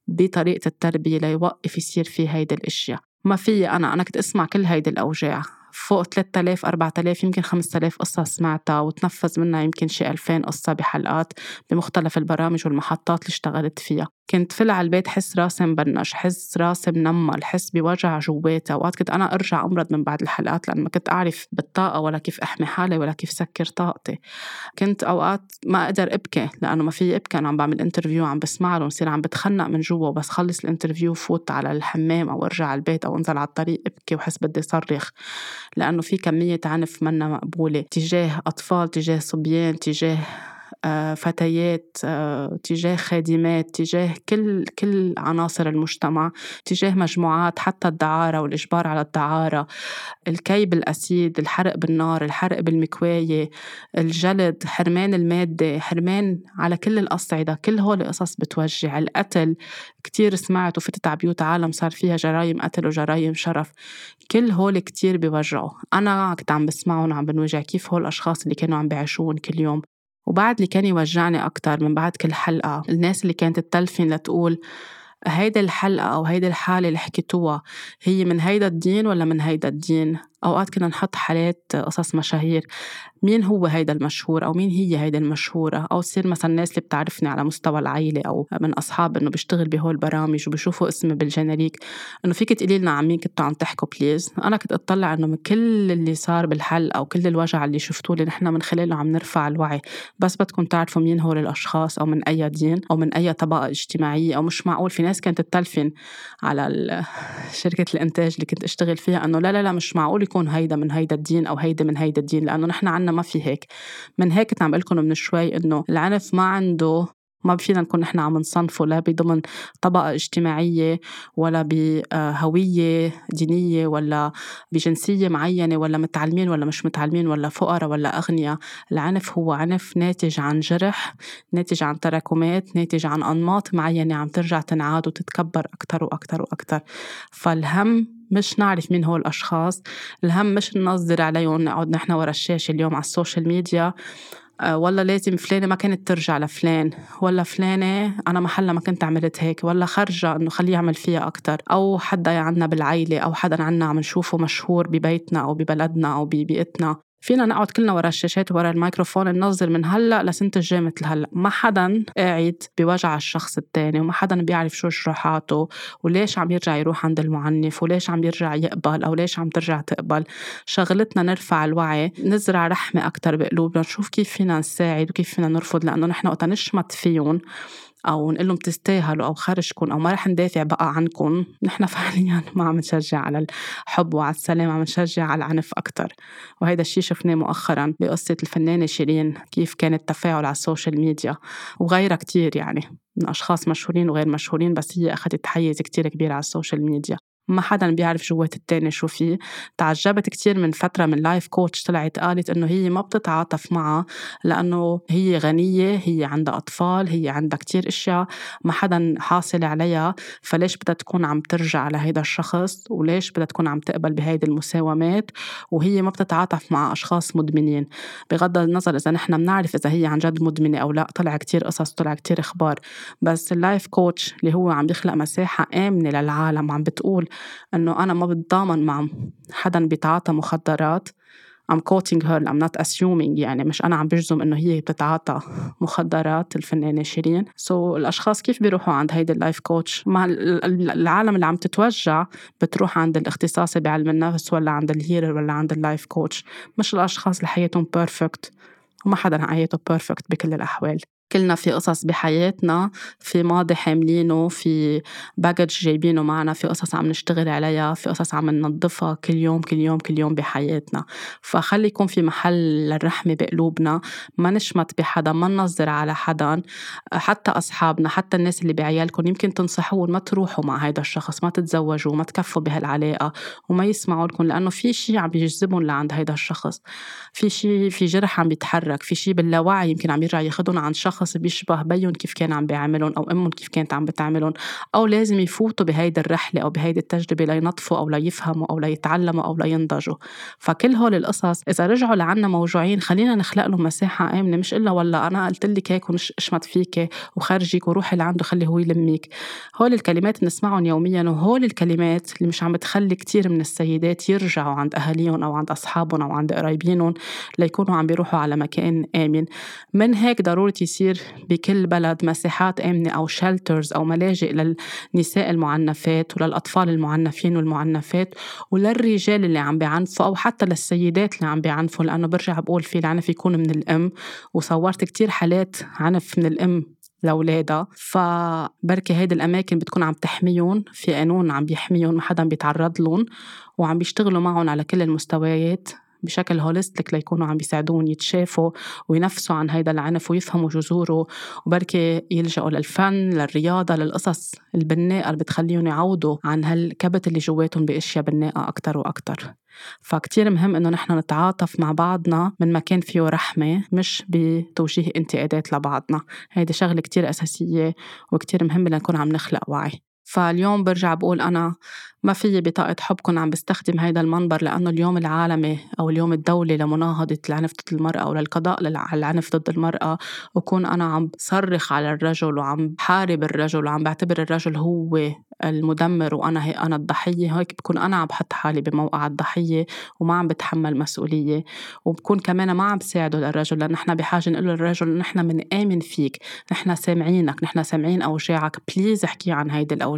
بطريقة التربية ليوقف يصير في هيدي الأشياء. ما في أنا أنا كنت أسمع كل هيدي الأوجاع. فوق 3000 4000 يمكن 5000 قصة سمعتها وتنفذ منها يمكن شي 2000 قصة بحلقات بمختلف البرامج والمحطات اللي اشتغلت فيها. كنت فل على البيت حس راسي مبنج حس راسي منمل حس بوجع جواتي. أوقات كنت أنا أرجع أمرض من بعد الحلقات لأن ما كنت أعرف بالطاقة ولا كيف أحمي حالي ولا كيف سكر طاقتي. كنت أوقات ما أقدر أبكي لأنه ما في أبكي أنا عم بعمل interview عم بسمع لهم بصير عم بتخنق من جوا بس خلص ال interview فوت على الحمام أو أرجع على البيت أو أنزل على الطريق أبكي وحس بدي صرخ. لأنه في كمية عنف منا مقبولة تجاه أطفال تجاه صبيان تجاه فتيات آه، تجاه خادمات تجاه كل كل عناصر المجتمع تجاه مجموعات حتى الدعارة والإجبار على الدعارة. الكي بالأسيد الحرق بالنار الحرق بالمكواية الجلد حرمان المادة حرمان على كل الأصعدة. كل هول قصص بتوجع. القتل كتير سمعت وفتت على بيوت عالم صار فيها جرايم قتل وجرايم شرف. كل هول كتير بيوجعوا. أنا كنت عم بسمعهم وعم بنوجع كيف هول الأشخاص اللي كانوا عم بيعيشون كل يوم. وبعد اللي كان يوجعني أكتر من بعد كل حلقة الناس اللي كانت تتلفن لتقول هيدا الحلقة أو هيدا الحالة اللي حكيتوها هي من هيدا الدين ولا من هيدا الدين؟ أوقات كنا نحط حالات قصص مشاهير. مين هو هيدا المشهور أو مين هي هيدا المشهورة؟ أو تصير مثلا الناس اللي بتعرفني على مستوى العيلة أو من أصحاب إنه بيشتغل بهول البرامج وبيشوفوا اسمي بال générique إنه فيك تقولي لنا عن مين كنتوا عم تحكوا please أنا كنت أطلع إنه من كل اللي صار بالحلقة أو كل الوجع اللي شفتوه اللي نحن من خلاله عم نرفع الوعي. بس بدكم تعرفوا مين هول الأشخاص أو من أي دين أو من أي طبقة اجتماعية أو مش معقول في ناس كانت تتلفن على شركة الإنتاج اللي كنت أشتغل فيها إنه لا لا لا مش معقول يكون هيدا من هيدا الدين أو هيدا من هيدا الدين لأنه نحن عنا ما في هيك. من هيك كنت عم لكم من شوي إنه العنف ما عنده ما فينا نكون نحن عم نصنفه لا بضمن طبقة اجتماعية ولا بهوية دينية ولا بجنسية معينة ولا متعلمين ولا مش متعلمين ولا فقراء ولا أغنياء. العنف هو عنف ناتج عن جرح ناتج عن تراكمات ناتج عن أنماط معينة عم ترجع تنعاد وتتكبر أكتر وأكتر وأكتر. فالمهم مش نعرف مين هو الأشخاص المهم مش ننظر عليهم نقعد نحن ورا الشاشة اليوم على ال social media. آه، والله لازم فلانة ما كانت ترجع لفلان ولا فلانة أنا محلها ما كنت عملت هيك ولا خرجه إنه خليه يعمل فيها أكتر أو حدا عنا بالعيلة أو حدا عنا عم نشوفه مشهور ببيتنا أو ببلدنا أو ببيئتنا. فينا نقعد كلنا ورا الشاشات ورا الميكروفون ننظر من هلأ لسنة الجاي مثل هلا ما حدا قاعد بوجع الشخص التاني وما حدا بيعرف شو جروحاته وليش عم يرجع يروح عند المعنف وليش عم يرجع يقبل أو ليش عم ترجع تقبل. شغلتنا نرفع الوعي نزرع رحمة أكتر بقلوبنا نشوف كيف فينا نساعد وكيف فينا نرفض لأنه نحن وقت نشمت فيهم أو نقول لهم تستاهلوا أو خرجكم أو ما رح ندافع بقى عنكم نحن فعليا ما عم نشجع على الحب وعلى السلام عم نشجع على العنف أكثر وهذا الشيء شفناه مؤخرا بقصة الفنانة شيرين كيف كان التفاعل على ال social media. وغيرها كتير يعني من أشخاص مشهورين وغير مشهورين بس هي أخذت حيز كتير كبير على ال social media. ما حدا بيعرف جوات التاني شو فيه. تعجبت كتير من فترة من life coach طلعت قالت إنه هي ما بتتعاطف معها لأنه هي غنية هي عندها أطفال هي عندها كتير أشياء ما حدا حاصل عليها. فليش بدها تكون عم ترجع لهيدا الشخص؟ وليش بدها تكون عم تقبل بهيدي المساومات؟ وهي ما بتتعاطف مع أشخاص مدمنين. بغض النظر إذا نحن بنعرف إذا هي عن جد مدمنة أو لا طلع كتير قصص طلع كتير إخبار. بس ال life coach اللي هو عم بيخلق مساحة آمنة للعالم عم بتقول إنه أنا ما بتضامن مع حدا بيتعاطى مخدرات. I'm quoting her I'm not assuming يعني مش أنا عم بجزم إنه هي بتتعاطى مخدرات الفنانة شيرين so so, الأشخاص كيف بيروحوا عند هيدي ال life coach مع العالم اللي عم تتوجع بتروح عند الاختصاصي بعلم النفس ولا عند ال healer ولا عند ال life coach مش الأشخاص اللي حياتهم perfect وما حدا حياته perfect بكل الأحوال. كلنا في قصص بحياتنا في ماضي حاملينه في baggage جايبينه معنا في قصص عم نشتغل عليها في قصص عم ننظفها كل يوم كل يوم كل يوم بحياتنا. فخلي يكون في محل للرحمة بقلوبنا ما نشمت بحدا ما ننظر على حدا حتى أصحابنا حتى الناس اللي بعيالكم يمكن تنصحون ما تروحوا مع هذا الشخص ما تتزوجوا ما تكفوا بهالعلاقة وما يسمعوا لكم لأنه في شيء عم بيجذبهم لعند هذا الشخص. في شيء في جرح عم بيتحرك في شيء باللاوعي يمكن عم يرجع ياخذهم عن شخص شخص بيشبه بيهم كيف كان عم بيعملهم أو أمهم كيف كانت عم بتعملهم أو لازم يفوتوا بهيدي الرحلة أو بهيدي التجربة لينظفوا أو ليفهموا أو ليتعلموا أو لينضجوا. فكل هول القصص إذا رجعوا لعنا موجوعين خلينا نخلق لهم مساحة آمنة مش إلا والله أنا قلت لك هيك ونشمت فيك وخرجك وروحي لعنده خلي هو يلميك. هول الكلمات بنسمعهم يوميا وهول الكلمات اللي مش عم بتخلي كتير من السيدات يرجعوا عند أهاليهم أو عند أصحابهم أو عند قرايبينهم ليكونوا عم بيروحوا على مكان آمن. من هيك ضروري يصير بكل بلد مساحات آمنة أو شلترز أو ملاجئ للنساء المعنفات وللأطفال المعنفين والمعنفات وللرجال اللي عم بيعنفوا أو حتى للسيدات اللي عم بيعنفوا لأنه برجع بقول في العنف يكون من الأم وصورت كتير حالات عنف من الأم لأولادها. فبركي هيدي الأماكن بتكون عم تحميهم في قانون عم بيحميهم ما حدا بيتعرض لهم وعم بيشتغلوا معهم على كل المستويات. بشكل هوليستيك ليكونوا عم بيساعدون يتشافوا وينفسوا عن هيدا العنف ويفهموا جذوره. وبركي يلجأوا للفن للرياضة للقصص البناءة اللي بتخليهم يعوضوا عن هالكبت اللي جواتهم بأشياء بناءة أكتر وأكتر. فكتير مهم إنه نحن نتعاطف مع بعضنا من مكان فيه رحمة مش بتوجيه انتقادات لبعضنا. هيدي شغلة كتير أساسية وكتير مهمة لنكون عم نخلق وعي. فاليوم برجع بقول أنا ما في بطاقة حب كون عم بستخدم هيدا المنبر لأنه اليوم العالمي أو اليوم الدولي لمناهضة العنف ضد المرأة أو للقضاء على العنف ضد المرأة وكون أنا عم صرخ على الرجل وعم حارب الرجل وعم بعتبر الرجل هو المدمر وأنا هي أنا الضحية هيك بكون أنا عم بحط حالي بموقع الضحية وما عم بتحمل مسؤولية وبكون كمان ما عم بساعده للرجل لأن نحن بحاجة نقول للرجل نحن بنآمن فيك نحن سامعينك نحن سامعين أوجاعك please احكي عن هيدي الأوجاع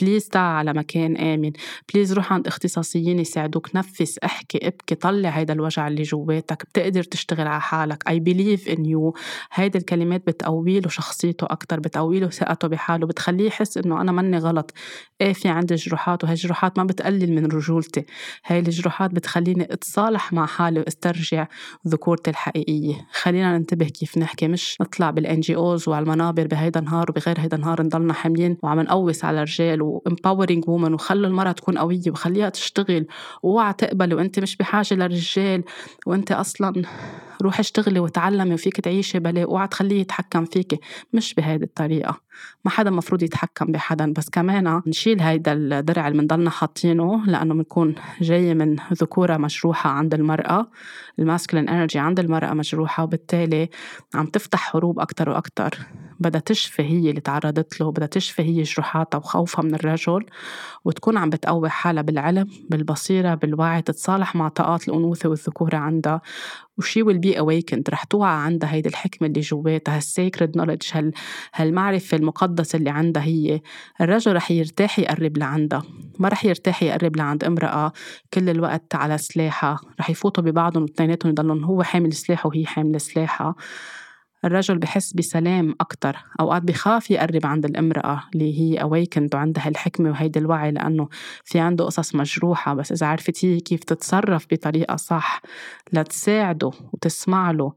please تعال على مكان آمن. please روح عند اختصاصيين يساعدوك. نفس احكي ابكي طلع هيدا الوجع اللي جواتك. بتقدر تشتغل على حالك. I believe in you. هيدي الكلمات بتقوي له شخصيته أكتر بتقوي له ثقته بحاله بتخليه يحس إنه أنا مني غلط. إيه في عندي جروحات وهي الجروحات ما بتقلل من رجولتي. هاي الجروحات بتخليني أتصالح مع حالي وأسترجع ذكورتي الحقيقية. خلينا ننتبه كيف نحكي. مش نطلع بال NGOs وعلى المنابر بهيدا النهار وبغير هيدا النهار نضلنا حاملين وعم على الرجال و empowering women وخلوا المرأة تكون قوية وخليها تشتغل واوعى تقبل وانت مش بحاجة للرجال وانت أصلا روحي اشتغلي وتعلمي وفيك تعيشي بلا اوعى تخليه يتحكم فيكي مش بهيدي الطريقة. ما حدا مفروض يتحكم بحدا. بس كمان نشيل هيدا الدرع اللي بنضلنا حاطينه لأنه بنكون جاي من ذكورة مجروحة عند المرأة. الماسكلين إنرجي عند المرأة مجروحة وبالتالي عم تفتح حروب أكتر وأكتر. بدها تشفي هي اللي تعرضت له بدها تشفي هي جروحاتها وخوفها من الرجل وتكون عم بتقوي حالها بالعلم بالبصيرة بالوعي تتصالح مع طاقات الأنوثة والذكورة عندها. وشي will be awakened رح توعى عندها هيدي الحكمة اللي جواتها هالسيكرد نولج هال المقدسة اللي عندها هي. الرجل رح يرتاح يقرب لعندها. ما رح يرتاح يقرب لعند امرأة كل الوقت على سلاحها. رح يفوتوا ببعضهم اثنيناتهم يضلهم هو حامل سلاحه وهي حاملة سلاحها. الرجل بحس بسلام أكتر. أوقات بخاف يقرب عند المرأة اللي هي أويكند وعندها الحكمة وهيدا الوعي لأنه في عنده قصص مجروحة. بس إذا عرفت هي كيف تتصرف بطريقة صح لتساعده وتسمع له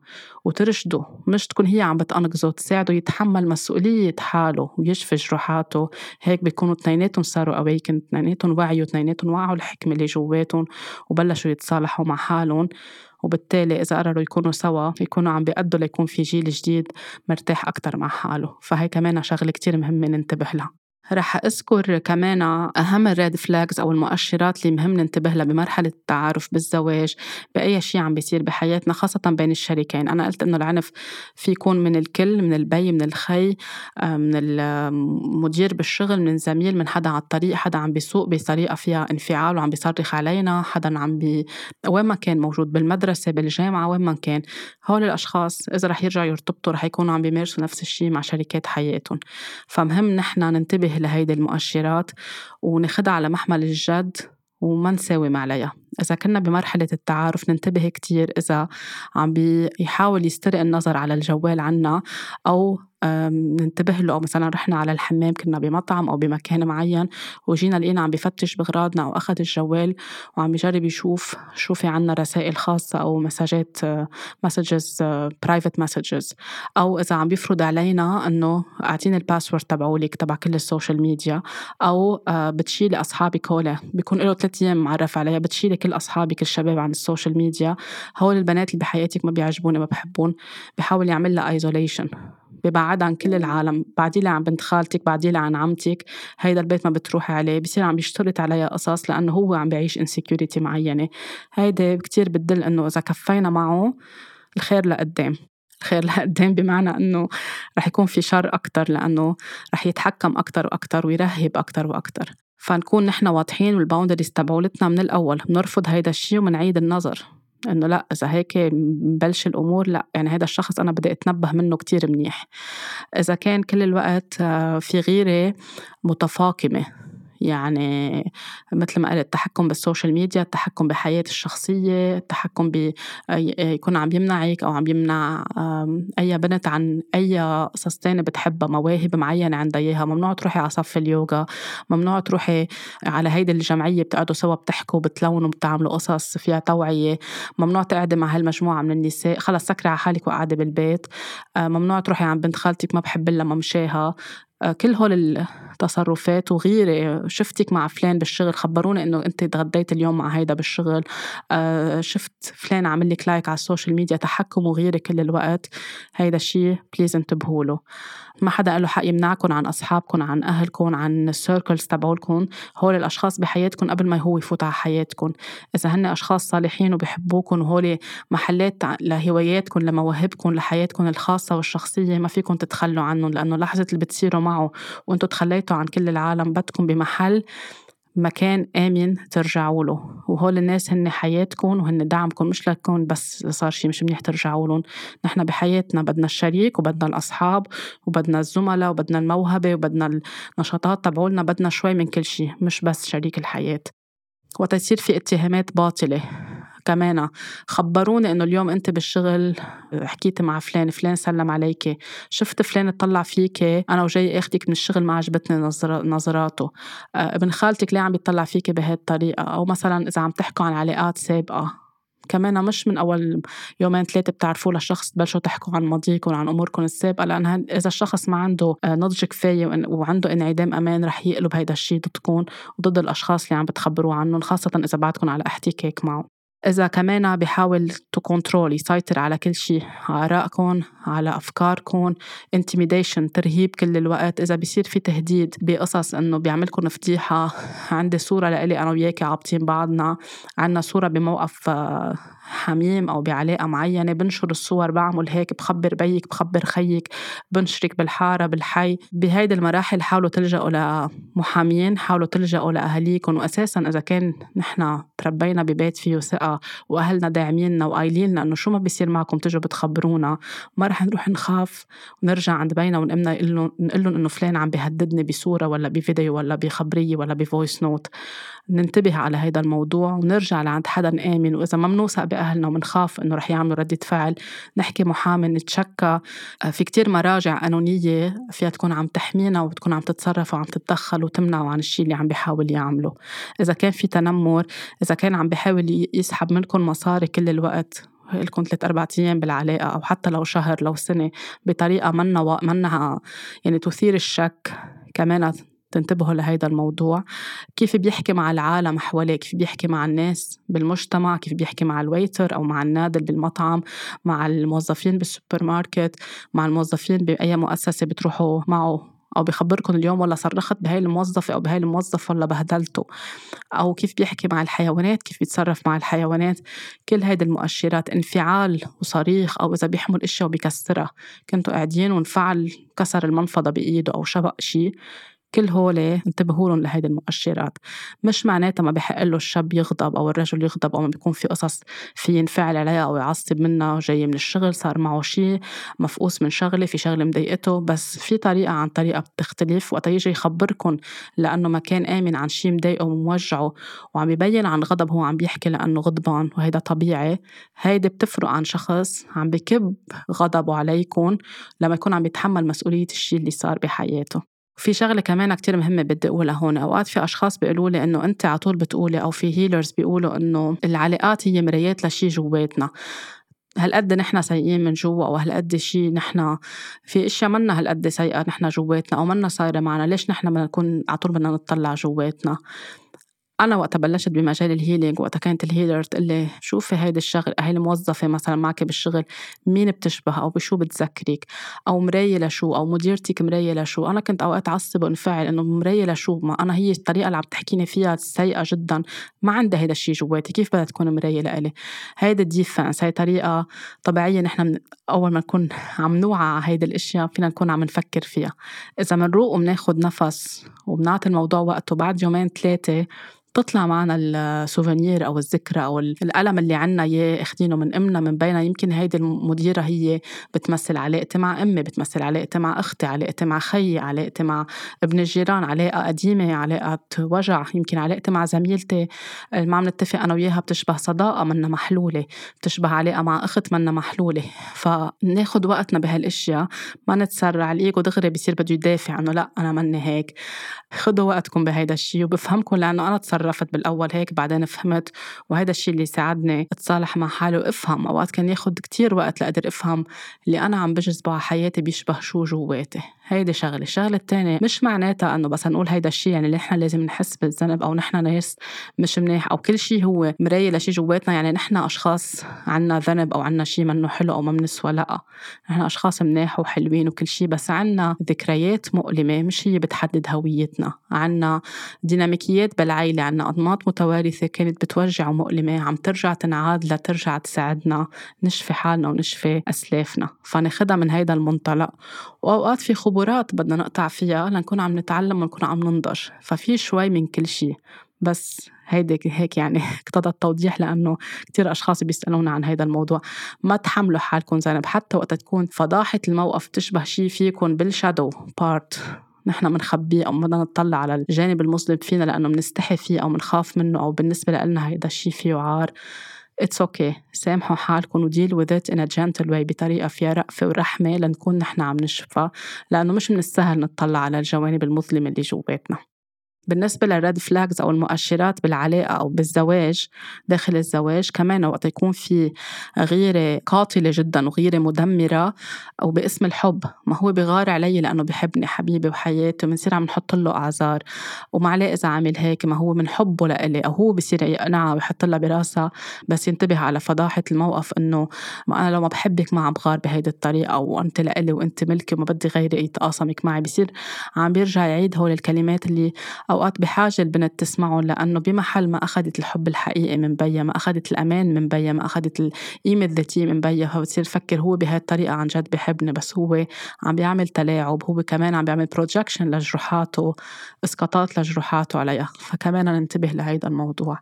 وترشده. مش تكون هي عم بتنقذه تساعده يتحمل مسؤولية حاله ويشفي جروحاته هيك بيكونوا اثنيناتهم صاروا awakened اثنيناتهم وعيوا اثنيناتهم وعوا الحكمة اللي جواتهم وبلشوا يتصالحوا مع حالهم. وبالتالي إذا قرروا يكونوا سوا يكونوا عم بيأدوا ليكون في جيل جديد مرتاح أكتر مع حاله. فهي كمان شغلة كتير مهمة ننتبه لها. رح أذكر كمان أهم ال red flags أو المؤشرات اللي مهم ننتبه لها بمرحلة التعارف بالزواج بأي شيء عم بيصير بحياتنا خاصة بين الشريكين. أنا قلت إنه العنف في يكون من الكل من البي من الخي آه، من المدير بالشغل من زميل من حدا على الطريق حدا عم بيسوق بطريقة فيها انفعال وعم بيصرخ علينا حدا عم بي وين ما كان موجود بالمدرسة بالجامعة وين ما كان. هول الأشخاص إذا رح يرجعوا يرتبطوا رح يكونوا عم بيمارسوا نفس الشيء مع شريكات حياتهم. فمهم نحن ننتبه لهيدي المؤشرات وناخدها على محمل الجد وما نساوم عليها إذا كنا بمرحلة التعارف ننتبه كتير إذا عم بيحاول يسترق النظر على الجوال عنا أو ننتبه له أو مثلا رحنا على الحمام كنا بمطعم أو بمكان معين وجينا لقينا عم بفتش بغراضنا أو أخذ الجوال وعم بيجرب يشوف شو في عنا رسائل خاصة أو مساجات messages private messages أو إذا عم بيفرض علينا إنه أعطيني ال password تبعولك تبع كل ال social media أو آه، بتشيلي أصحابك هول بيكون له ثلاث أيام معرف عليها بتشيلي كل أصحابك الشباب عن ال social media. هول البنات اللي بحياتك ما بيعجبوني ما بحبون بحاول يعمل لها isolation ببعد عن كل العالم بعدي عن بنت خالتك بعدي عن عمتك. هيدا البيت ما بتروحي عليه بصير عم بيشترط عليها قصص لأنه هو عم بيعيش insecurity معينة. هيدا كتير بتدل إنه إذا كفينا معه الخير لقدام. الخير لقدام بمعنى إنه رح يكون في شر أكثر لأنه رح يتحكم أكثر وأكثر ويرهب أكثر وأكثر فنكون نحن واضحين وال boundaries تبعولتنا من الأول. بنرفض هيدا الشيء ومنعيد النظر. إنه لا إذا هيك مبلش الأمور لا. يعني هذا الشخص أنا بدي أتنبه منه كتير منيح. إذا كان كل الوقت آه، في غيرة متفاقمة يعني مثل ما قلت التحكم بالسوشيال ميديا التحكم بحياتي الشخصية التحكم ب يكون عم يمنعك أو عم يمنع أي بنت عن أي قصص تانية بتحبها مواهب معينة عندها إياها. ممنوع تروحي على صف اليوغا ممنوع تروحي على هيدي الجمعية بتقعدوا سوا بتحكوا بتلونوا بتعملوا قصص فيها توعية. ممنوع تقعدي مع هالمجموعة من النساء. خلص سكري على حالك وقعدي بالبيت. آه، ممنوع تروحي عند بنت خالتك ما بحب لها ممشاها آه، كل هول التصرفات وغيرة شفتك مع فلان بالشغل خبروني إنه أنت تغديت اليوم مع هيدا بالشغل. آه، شفت فلان عامل لك like على ال social media تحكم وغيرة كل الوقت. هيدا الشيء please انتبهوا له. ما حدا له حق يمنعكم عن اصحابكم عن اهلكم عن السيركلز تبعولكم هول الأشخاص بحياتكم قبل ما هو يفوت على حياتكم إذا هن أشخاص صالحين وبحبوكم وهول محلات لهواياتكم لمواهبكم لحياتكم الخاصة والشخصية ما فيكم تتخلوا عنهم لأنه لحظة اللي بتصيروا معه وأنتم تخليتوا عن كل العالم بدكم بمحل مكان آمن ترجعوا له. وهول الناس هن حياتكم وهن دعمكم مش لكم بس صار شيء مش منيح ترجعوا لهم. نحن بحياتنا بدنا الشريك وبدنا الأصحاب وبدنا الزملاء وبدنا الموهبة وبدنا النشاطات تبعولنا بدنا شوي من كل شيء مش بس شريك الحياة. وتصير في اتهامات باطلة. كمان. خبروني إنه اليوم أنت بالشغل حكيت مع فلان فلان سلم عليك. شفت فلان اطلع فيك أنا وجاي آخدك من الشغل ما عجبتني نظراته. آه، ابن خالتك ليه عم يطلع فيك بهي الطريقة أو مثلا إذا عم تحكوا عن علاقات سابقة. كمان مش من أول يومين ثلاثة بتعرفوا للشخص تبلشوا تحكوا عن ماضيكم وعن أموركم السابقة. لأن إذا الشخص ما عنده آه، نضج كفاية وعنده انعدام أمان رح يقلب هيدا الشيء ضدكم وضد الأشخاص اللي عم بتخبروه عنهم خاصة إذا بعدكم على احتكاك معه إذا كمان بيحاول to control يسيطر على كل شيء على آرائكم على أفكاركم intimidation ترهيب كل الوقت. إذا بيصير في تهديد بقصص إنه بيعملكم فضيحة عندي صورة لإلي أنا وياكي عابطين بعضنا عنا صورة بموقف آه، حميم أو بعلاقة معينة بنشر الصور بعمل هيك بخبر بيك بخبر خيك بنشرك بالحارة بالحي. بهيدي المراحل حاولوا تلجأوا لمحامين حاولوا تلجأوا لأهاليكم وأساسا إذا كان نحن تربينا ببيت فيه ثقة وأهلنا داعميننا وقايلين إنه شو ما بيصير معكم تجوا بتخبرونا ما رح نروح نخاف ونرجع عند بينا ونقمنا نقول لهم إنه فلان عم بيهددني بصورة ولا بفيديو ولا بخبرية ولا بفويس نوت ننتبه على هذا الموضوع ونرجع لعند حدا آمن وإذا ما بنوثق بأهلنا ومنخاف إنه رح يعملوا ردة فعل. نحكي محامي نتشكى. آه، في كتير مراجع قانونية فيها تكون عم تحمينا وبتكون عم تتصرف وعم تتدخل وتمنعه عن الشيء اللي عم بيحاول يعمله إذا كان في تنمر إذا كان عم بيحاول يسحب منكم مصاري كل الوقت لكم ثلاث أربع أيام بالعلاقة أو حتى لو شهر لو سنة بطريقة منا. منها يعني تثير الشك. كمان تنتبهوا لهيدا الموضوع. كيف بيحكي مع العالم حواليه كيف بيحكي مع الناس بالمجتمع؟ كيف بيحكي مع ال waiter أو مع النادل بالمطعم؟ مع الموظفين بالسوبر ماركت مع الموظفين بأي مؤسسة بتروحوا معه؟ أو بخبركم اليوم والله صرخت بهاي الموظفة أو بهاي الموظف ولا بهدلته؟ أو كيف بيحكي مع الحيوانات؟ كيف بيتصرف مع الحيوانات؟ كل هيدي المؤشرات انفعال وصريخ أو إذا بيحمل أشياء وبيكسرها. كنتوا قاعدين وانفعل كسر المنفضة بإيده أو شبق شيء كل هول انتبهوا لهم لهيدي المؤشرات. مش معناتها ما بحق له الشاب يغضب أو الرجل يغضب أو ما بيكون في قصص في ينفعل عليها أو يعصب منها جاي من الشغل صار معه شيء مفقوس من شغلة في شغلة مضايقته. بس في طريقة عن طريقة بتختلف وقت يجي يخبركم لأنه ما كان آمن عن شيء مضايقه وموجعه وعم يبين عن غضب هو عم بيحكي لأنه غضبان وهيدا طبيعي. هيدي بتفرق عن شخص عم بكب غضبه عليكم لما يكون عم يتحمل مسؤولية الشيء اللي صار بحياته. في شغلة كمان كتير مهمة بدي اقولها هون أوقات في أشخاص بيقولوا لي إنه أنت على طول بتقولي أو في هيلرز بيقولوا إنه العلاقات هي مرايات لشيء جواتنا. هالقد نحن سيئين من جوا أو هالقد شيء نحن في أشياء منا هالقد سيئه نحن جواتنا أو منا صايرة معنا. ليش نحن بدنا نكون على طول بدنا نطلع جواتنا؟ أنا وقت بلشت بمجال ال healing وقت كانت ال healer تقول لي شوفي هيدي الشغل؟ هي الموظفة مثلا معك بالشغل مين بتشبه؟ أو بشو بتذكرك؟ أو مراية لشو؟ أو مديرتك مراية لشو؟ أنا كنت أوقات أعصب وأنفعل إنه مراية لشو؟ ما أنا هي الطريقة اللي عم تحكيني فيها سيئة جدا ما عندها هيدا الشيء جواتي كيف بدها تكون مراية لإلي؟ هيدي ال defense هي طريقة طبيعية نحن أول ما نكون عم نوعى على هيدي الأشياء فينا نكون عم نفكر فيها. إذا بنروق وبناخذ نفس وبنعطي الموضوع وقته بعد يومين ثلاثة بتطلع معنا السوفينير أو الذكرى أو القلم اللي عنا إياه اخذينه من أمنا من بينا. يمكن هيدي المديره هي بتمثل علاقتي مع أمي بتمثل علاقتي مع أختي علاقتي مع خيي علاقتي مع ابن الجيران علاقة قديمة علاقة وجع. يمكن علاقتي مع زميلتي. ما عم نتفق أنا وياها بتشبه صداقة منا محلولة. بتشبه علاقة مع أخت منا محلولة. فناخد وقتنا بهالأشياء. ما نتسرع الإيجو دغري بصير بده يدافع إنه لا أنا مني هيك. خدوا وقتكم بهيدا الشيء وبفهمكم لأنه أنا تصرف تصرفت بالأول هيك بعدين فهمت وهذا الشيء اللي ساعدني اتصالح مع حالي وافهم. أوقات كان ياخد كتير وقت لأقدر أفهم اللي أنا عم بجذبه على حياتي بيشبه شو جواتي. هيدي شغلة. الشغلة الثانية مش معناتها إنه بس نقول هيدا الشيء يعني نحن لازم نحس بالذنب أو نحن ناس مش منيح أو كل شيء هو مراية لشيء جواتنا. يعني نحن أشخاص عنا ذنب أو عنا شيء منه حلو أو ما بنسوى لأ نحن أشخاص مناح وحلوين وكل شيء بس عنا ذكريات مؤلمة مش هي بتحدد هويتنا. عنا ديناميكيات بالعيلة عنا أنماط متوارثة كانت بتوجع ومؤلمة عم ترجع تنعاد لترجع تساعدنا نشفي حالنا ونشفي أسلافنا. فناخدها من هيدا المنطلق. وأوقات في خبرات بدنا نقطع فيها لنكون عم نتعلم ونكون عم ننضج ففي شوي من كل شيء بس هيدي هيك يعني اقتضى التوضيح لأنه كثير أشخاص بيسألونا عن هذا الموضوع. ما تحملوا حالكم ذنب حتى وقت تكون فضاحة الموقف تشبه شيء فيكم بال shadow part نحن بنخبيه أو بدنا نطلع على الجانب المظلم فينا لأنه بنستحي فيه أو بنخاف منه أو بالنسبة لنا هيدا الشيء فيه عار. it's okay okay. سامحوا حالكم و deal with it in gentle way بطريقة فيها رأفه ورحمة لنكون نحن عم نشفى لأنه مش من السهل نطلع على الجوانب المظلمة اللي جواتنا بالنسبة للريد فلاجز أو المؤشرات بالعلاقة أو بالزواج داخل الزواج كمان وقت يكون في غيرة قاتلة جدا وغيرة مدمرة أو باسم الحب ما هو بغار علي لأنه بحبني حبيبي وحياتي وبنصير عم نحط له أعذار. ومعليه إذا عامل هيك ما هو من حبه لإلي أو هو بصير يقنعها ويحط لها براسها بس ينتبه على فضاحة الموقف إنه ما أنا لو ما بحبك ما عم بغار بهيدي الطريقة وأنت لإلي وأنت ملكي وما بدي غيري يتقاسمك معي. بصير عم بيرجع يعيد هول الكلمات اللي أوقات بحاجة البنت تسمعهم لأنه بمحل ما أخذت الحب الحقيقي من بيا ما أخذت الأمان من بيا ما أخذت القيمة الذاتية من بيا فبتصير تفكر هو بهاي الطريقة عن جد بحبني بس هو عم بيعمل تلاعب هو كمان عم بيعمل بروجكشن لجروحاته إسقاطات لجروحاته عليها. فكمان ننتبه لهيدا الموضوع.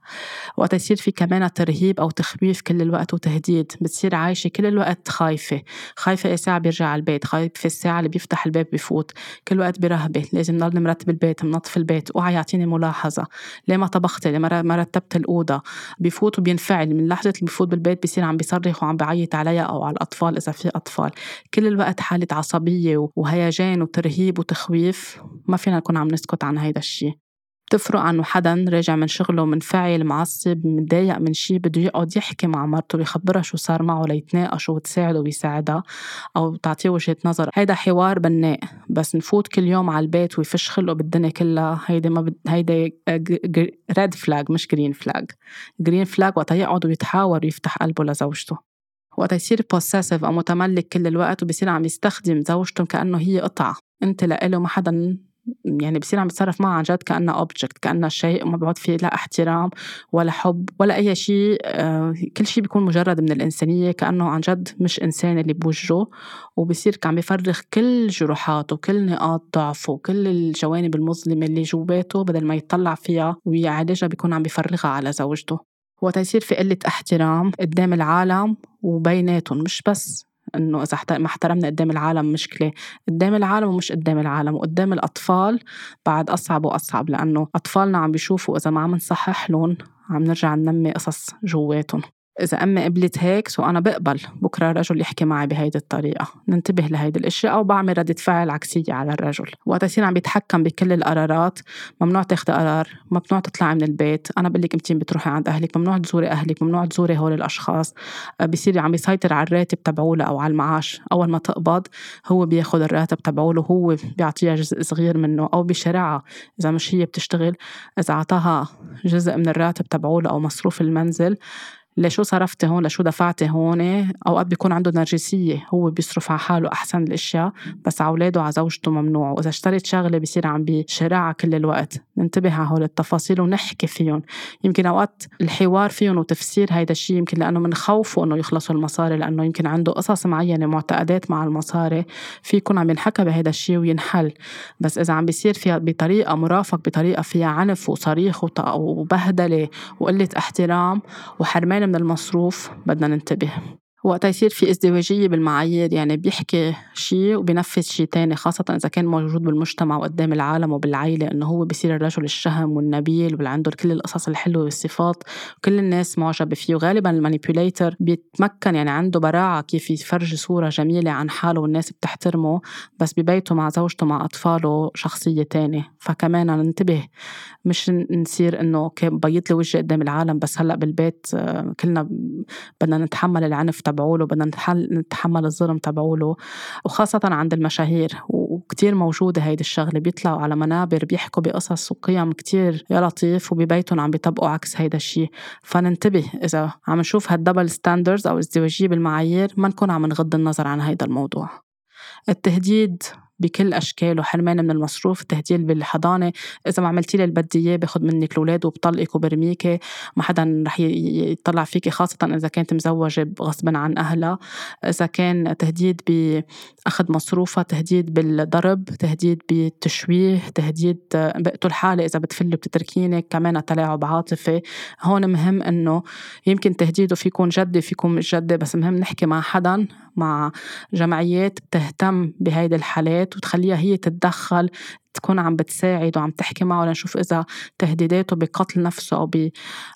وقت يصير في كمان ترهيب أو تخويف كل الوقت وتهديد بتصير عايشة كل الوقت خايفة. خايفة أي ساعة بيرجع على البيت خايفة الساعة اللي بيفتح الباب بفوت. كل وقت برهبة لازم نضل نرتب البيت منظف البيت. يعطيني ملاحظة. ليه ما طبختي ليه ما رتبت الأوضة؟ بفوت وبينفعل. من لحظة اللي بفوت بالبيت بصير عم بيصرخ وعم بعيط عليها أو على الأطفال إذا في أطفال. كل الوقت حالة عصبية وهيجان وترهيب وتخويف. ما فينا نكون عم نسكت عن هيدا الشيء بتفرق عنه حدا راجع من شغله منفعل معصب متضايق من شي بده يقعد يحكي مع مرته ويخبرها شو صار معه ليتناقشوا وتساعده ويساعدها أو تعطيه وجهة نظر. هيدا حوار بناء بس نفوت كل يوم على البيت ويفش خلقه بالدنيا كلها. هيدا ما بد... هيدا red flag مش green flag green flag وقت يقعد ويتحاور ويفتح قلبه لزوجته. وقت يصير possessive أو متملك كل الوقت وبصير عم يستخدم زوجته كأنه هي قطعة. أنت لإله ما حدا يعني بصير عم يتصرف معها عن جد كأنها object كأنها شيء وما بيعود فيه لا احترام ولا حب ولا أي شيء. آه كل شيء بيكون مجرد من الإنسانية كأنه عن جد مش إنسان اللي بوجهه وبصير عم بيفرغ كل جروحاته كل نقاط ضعفه كل الجوانب المظلمة اللي جواته بدل ما يطلع فيها ويعالجها بيكون عم بيفرغها على زوجته. وقت يصير في قلة احترام قدام العالم وبيناتهم مش بس إنه إذا ما احترمنا قدام العالم مشكلة. قدام العالم ومش قدام العالم وقدام الأطفال بعد أصعب وأصعب لأنه أطفالنا عم بيشوفوا إذا ما عم نصحح لهم عم نرجع ننمي قصص جواتهم. إذا أمي قبلت هيك سو أنا بقبل بكرة الرجل يحكي معي بهيدي الطريقة. ننتبه لهيدي الأشياء أو بعمل ردة فعل عكسية على الرجل. وقت يصير عم بيتحكم بكل القرارات. ممنوع تاخذي قرار ممنوع تطلعي من البيت. أنا بقول لك أنت بتروحي عند أهلك ممنوع تزوري أهلك ممنوع تزوري هول الأشخاص. آه، بصير عم بيسيطر على الراتب تبعوله أو على المعاش. أول ما تقبض هو بياخذ الراتب تبعوله هو بيعطيها جزء صغير منه أو بشارعها إذا مش هي بتشتغل. إذا أعطاها جزء من الراتب تبعوله أو مصروف المنزل لشو صرفتي هون؟ لشو دفعتي هون؟ أوقات بيكون عنده نرجسية هو بيصرف على حاله أحسن الأشياء بس على أولاده على زوجته ممنوع. وإذا اشتريت شغلة بصير عم بشراعها كل الوقت. ننتبه على هول التفاصيل ونحكي فيهم. يمكن أوقات الحوار فيهم وتفسير هيدا الشيء يمكن لأنه من خوفه إنه يخلصوا المصاري لأنه يمكن عنده قصص معينة معتقدات مع المصاري. في يكون عم ينحكى بهيدا الشيء وينحل. بس إذا عم بيصير فيها بطريقة مرافق بطريقة فيها عنف وصريخ وبهدلة وقلة احترام وحرمان من المصروف بدنا ننتبه. وقت يصير في ازدواجية بالمعايير يعني بيحكي شيء وبينفذ شيء تاني خاصة إذا كان موجود بالمجتمع وقدام العالم وبالعائلة إنه هو بصير الرجل الشهم والنبيل واللي عنده كل القصص الحلوة والصفات وكل الناس معجبة فيه وغالبا المانيبيوليتر بيتمكن يعني عنده براعة كيف يفرجي صورة جميلة عن حاله والناس بتحترمه بس ببيته مع زوجته مع أطفاله شخصية تانية. فكمان ننتبه مش نصير إنه بيض لي وجهي قدام العالم بس هلأ بالبيت آه، كلنا بدنا نتحمل العنف تبعوله بدنا نتحمل الظلم تبعوله وخاصة عند المشاهير وكتير موجودة هيدي الشغلة بيطلعوا على منابر بيحكوا بقصص وقيم كتير يا لطيف وببيتهم عم بيطبقوا عكس هيدا الشيء فننتبه إذا عم نشوف هالدبل ستاندرز أو ازدواجية بالمعايير ما نكون عم نغض النظر عن هيدا الموضوع. التهديد بكل اشكاله حرمان من المصروف التهديد بالحضانة. إذا ما عملتي لي اللي بدي اياه باخذ منك الأولاد وبطلقك وبرميكي. ما حدا رح يطلع فيكي خاصة إذا كانت مزوجة غصبا عن أهلها. إذا كان تهديد بأخذ مصروفها تهديد بالضرب تهديد بالتشويه تهديد بقتل حالي إذا بتفلي بتتركيني كمان تلاعب عاطفي. هون مهم إنه يمكن تهديده في يكون جدي في يكون مش جدي بس مهم نحكي مع حدا. مع جمعيات بتهتم بهيدي الحالات وتخليها هي تتدخل تكون عم بتساعد وعم تحكي معه لنشوف إذا تهديداته بقتل نفسه أو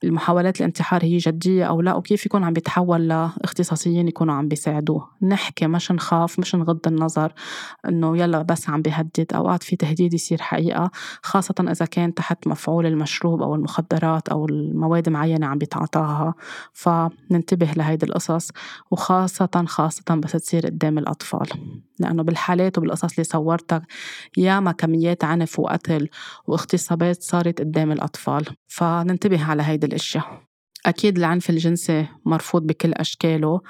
بالمحاولات الانتحار هي جدية أو لا وكيف يكون عم بيتحول لاختصاصيين يكونوا عم بيساعدوه. نحكي مش نخاف مش نغض النظر إنه يلا بس عم بيهدد. أوقات في تهديد يصير حقيقة خاصة إذا كان تحت مفعول المشروب أو المخدرات أو المواد معينة عم بيتعاطاها. فننتبه لهيدي القصص وخاصة خاصة بس تصير قدام الأطفال. لأنه بالحالات وبالقصص اللي صورتها ياما كميات عنف وقتل واغتصابات صارت قدام الأطفال. فننتبه على هيدي الأشياء أكيد العنف الجنسي مرفوض بكل أشكاله.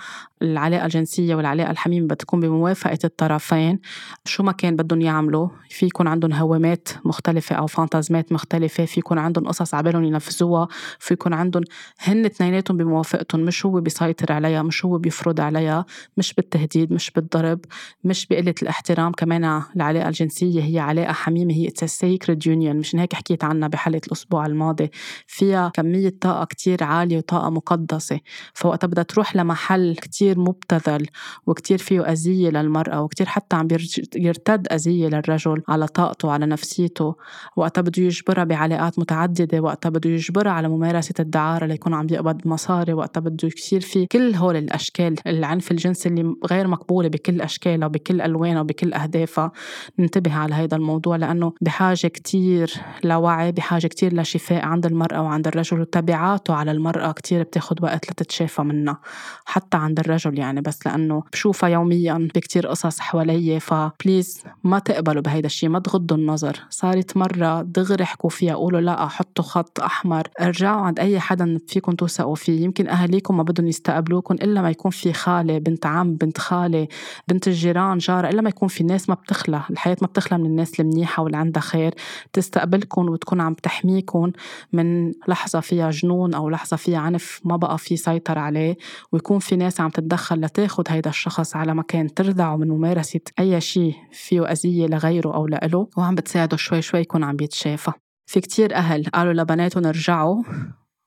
العلاقة الجنسية والعلاقة الحميمة بتكون بموافقة الطرفين. شو ما كان بدهم يعملوا في يكون عندهم هوامات مختلفة أو فانتازمات مختلفة في يكون عندهم قصص عبالهم ينفذوها في يكون عندهم هن اثنيناتهم بموافقتهم مش هو بيسيطر عليها مش هو بيفرض عليها مش بالتهديد مش بالضرب مش بقلة الاحترام. كمان العلاقة الجنسية هي علاقة حميمة هي it's sacred union مش هيك حكيت عنها بحلقة الأسبوع الماضي. فيها كمية طاقة كتير عالية عالية وطاقة مقدسة. فوقتها بدها تروح لمحل كتير مبتذل وكتير فيه أذية للمرأة وكتير حتى عم يرتد أذية للرجل على طاقته على نفسيته. وقتها بده يجبرها بعلاقات متعددة وقتها بده يجبرها على ممارسة الدعارة ليكون عم بيقبض مصاري وقتها بده يصير في كل هول الأشكال العنف الجنسي اللي غير مقبولة بكل أشكالها وبكل ألوانها وبكل أهدافها. ننتبه على هذا الموضوع لأنه بحاجة كتير لوعي بحاجة كتير لشفاء عند المرأة وعند الرجل وتبعاته على المرأة. كتير بتاخد وقت لتتشافى منها حتى عند الرجل يعني بس لأنه بشوفها يوميا بكتير قصص حوالي فبليز ما تقبلوا بهيدا الشيء ما تغضوا النظر. صارت مرة دغري احكوا فيها قولوا لا حطوا خط أحمر. ارجعوا عند أي حدا فيكم توثقوا فيه يمكن أهاليكم ما بدهم يستقبلوكم إلا ما يكون في خالة بنت عم بنت خالة بنت الجيران جارة إلا ما يكون في ناس ما بتخلى. الحياة ما بتخلى من الناس المنيحة واللي عندها خير. تستقبلكم وتكون عم تحميكم من لحظة فيها جنون أو لحظة فيها عنف ما بقى في سيطر عليه ويكون في ناس عم تتدخل لتاخد هيدا الشخص على مكان تردعه من ممارسة أي شيء فيه أذية لغيره أو لإله وعم بتساعده شوي شوي يكون عم بيتشافى في كتير أهل قالوا لبناتهم ارجعوا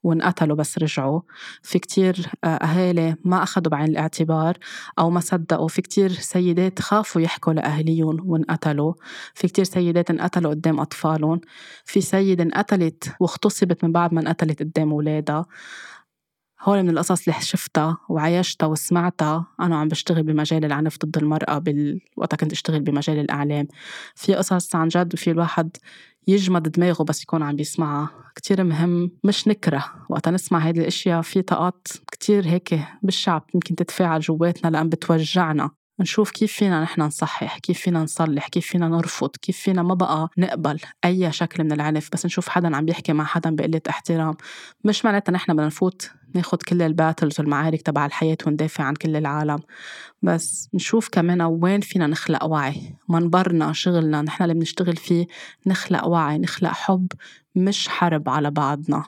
وانقتلوا بس رجعوا. في كتير آه، أهالي ما أخذوا بعين الاعتبار أو ما صدقوا. في كتير سيدات خافوا يحكوا لأهليهم وانقتلوا. في كتير سيدات انقتلوا قدام أطفالهم. في سيدة انقتلت واغتصبت من بعد ما انقتلت قدام أولادها. هول من القصص اللي شفتها وعايشتها وسمعتها أنا عم بشتغل بمجال العنف ضد المرأة بال... وقتها كنت أشتغل بمجال الإعلام. في قصص عن جد في الواحد يجمد دماغه بس يكون عم بيسمعها. كتير مهم مش نكره. وقت نسمع هيدي الأشياء في طاقات كتير هيك بالشعب يمكن تتفاعل جواتنا لأن بتوجعنا. نشوف كيف فينا نحن نصحح كيف فينا نصلح كيف فينا نرفض كيف فينا ما بقى نقبل أي شكل من العنف. بس نشوف حدا عم بيحكي مع حدا بقلة احترام. مش معناتها نحن بدنا نفوت ناخد كل الباتلز والمعارك تبع الحياة وندافع عن كل العالم. بس نشوف كمان وين فينا نخلق وعي. منبرنا شغلنا نحن اللي بنشتغل فيه نخلق وعي نخلق حب مش حرب على بعضنا.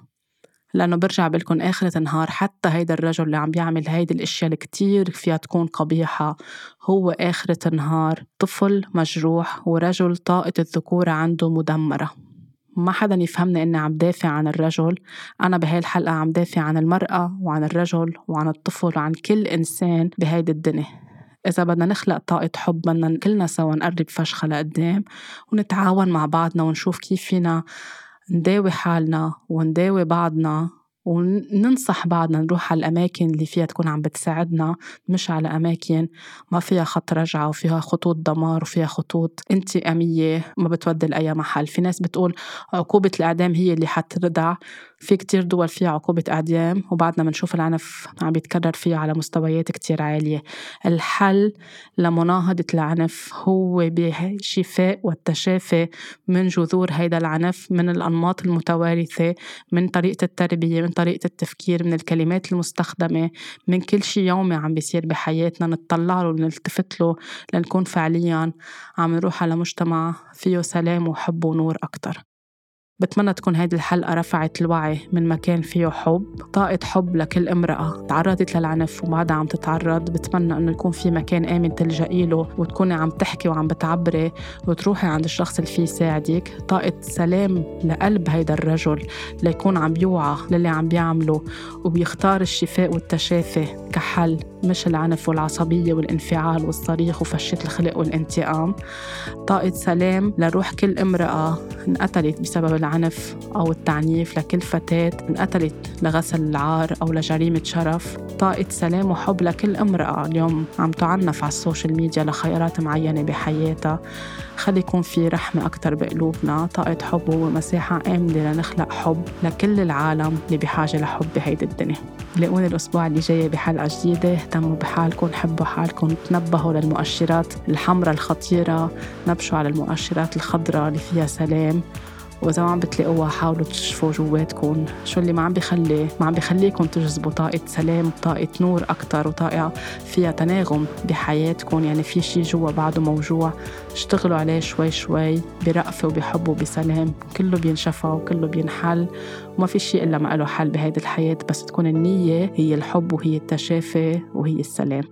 لأنه برجع بلكم آخرة النهار حتى هيدا الرجل اللي عم بيعمل هيدي الأشياء اللي كتير فيها تكون قبيحة. هو آخرة النهار طفل مجروح ورجل طاقة الذكورة عنده مدمرة. ما حدا يفهمني إني عم دافع عن الرجل. أنا بهاي الحلقة عم دافع عن المرأة وعن الرجل وعن الطفل وعن كل إنسان بهيدي الدنيا. إذا بدنا نخلق طاقة حب بدنا كلنا سوا نقرب فشخة لقدام ونتعاون مع بعضنا ونشوف كيف فينا نداوي حالنا ونداوي بعضنا وننصح بعضنا نروح على الأماكن اللي فيها تكون عم بتساعدنا مش على أماكن ما فيها خط رجعة وفيها خطوط دمار وفيها خطوط انتقامية ما بتودي لأي محل. في ناس بتقول عقوبة الإعدام هي اللي حتردع في كتير دول فيها عقوبة إعدام وبعدنا بنشوف العنف عم بيتكرر فيها على مستويات كتير عالية. الحل لمناهضة العنف هو بالشفاء والتشافي من جذور هيدا العنف من الأنماط المتوارثة من طريقة التربية من طريقة التفكير من الكلمات المستخدمة من كل شيء يومي عم بيصير بحياتنا. نطلع له ونلتفت له لنكون فعليا. عم نروح على مجتمع فيه سلام وحب ونور أكتر. بتمنى تكون هيدي الحلقة رفعت الوعي من مكان فيه حب طاقة حب لكل امرأة تعرضت للعنف وبعدها عم تتعرض. بتمنى إنه يكون في مكان آمن تلجئي له وتكوني عم تحكي وعم بتعبري وتروحي عند الشخص اللي فيه يساعدك. طاقة سلام لقلب هيدا الرجل ليكون عم بيوعى للي عم بيعمله وبيختار الشفاء والتشافي كحل. مش العنف والعصبية والانفعال والصريخ وفشة الخلق والانتقام. طاقة سلام لروح كل امرأة انقتلت بسبب العنف أو التعنيف لكل فتاة انقتلت لغسل العار أو لجريمة شرف. طاقة سلام وحب لكل امرأة اليوم عم تعنف على السوشيال ميديا لخيارات معينة بحياتها. خلي يكون في رحمة أكتر بقلوبنا. طاقة حب ومساحة آمنة لنخلق حب لكل العالم اللي بحاجة لحب بهيدي الدنيا. لاقوني الأسبوع اللي جاي بحلقة جديدة اهتموا بحالكم حبوا حالكم تنبهوا للمؤشرات الحمراء الخطيرة نبشوا على المؤشرات الخضراء اللي فيها سلام. وإذا ما عم بتلاقوها حاولوا تشوفوا جواتكم شو اللي ما عم بخلي ما عم بخليكم تجذبوا طاقة سلام طاقة نور أكتر وطاقة فيها تناغم بحياتكم. يعني في شيء جوا بعده موجوع. اشتغلوا عليه شوي شوي برأفة وبحب وبسلام. كله بينشفى وكله بينحل وما في شيء إلا ما له حل بهيدي الحياة. بس تكون النية هي الحب وهي التشافي وهي السلام.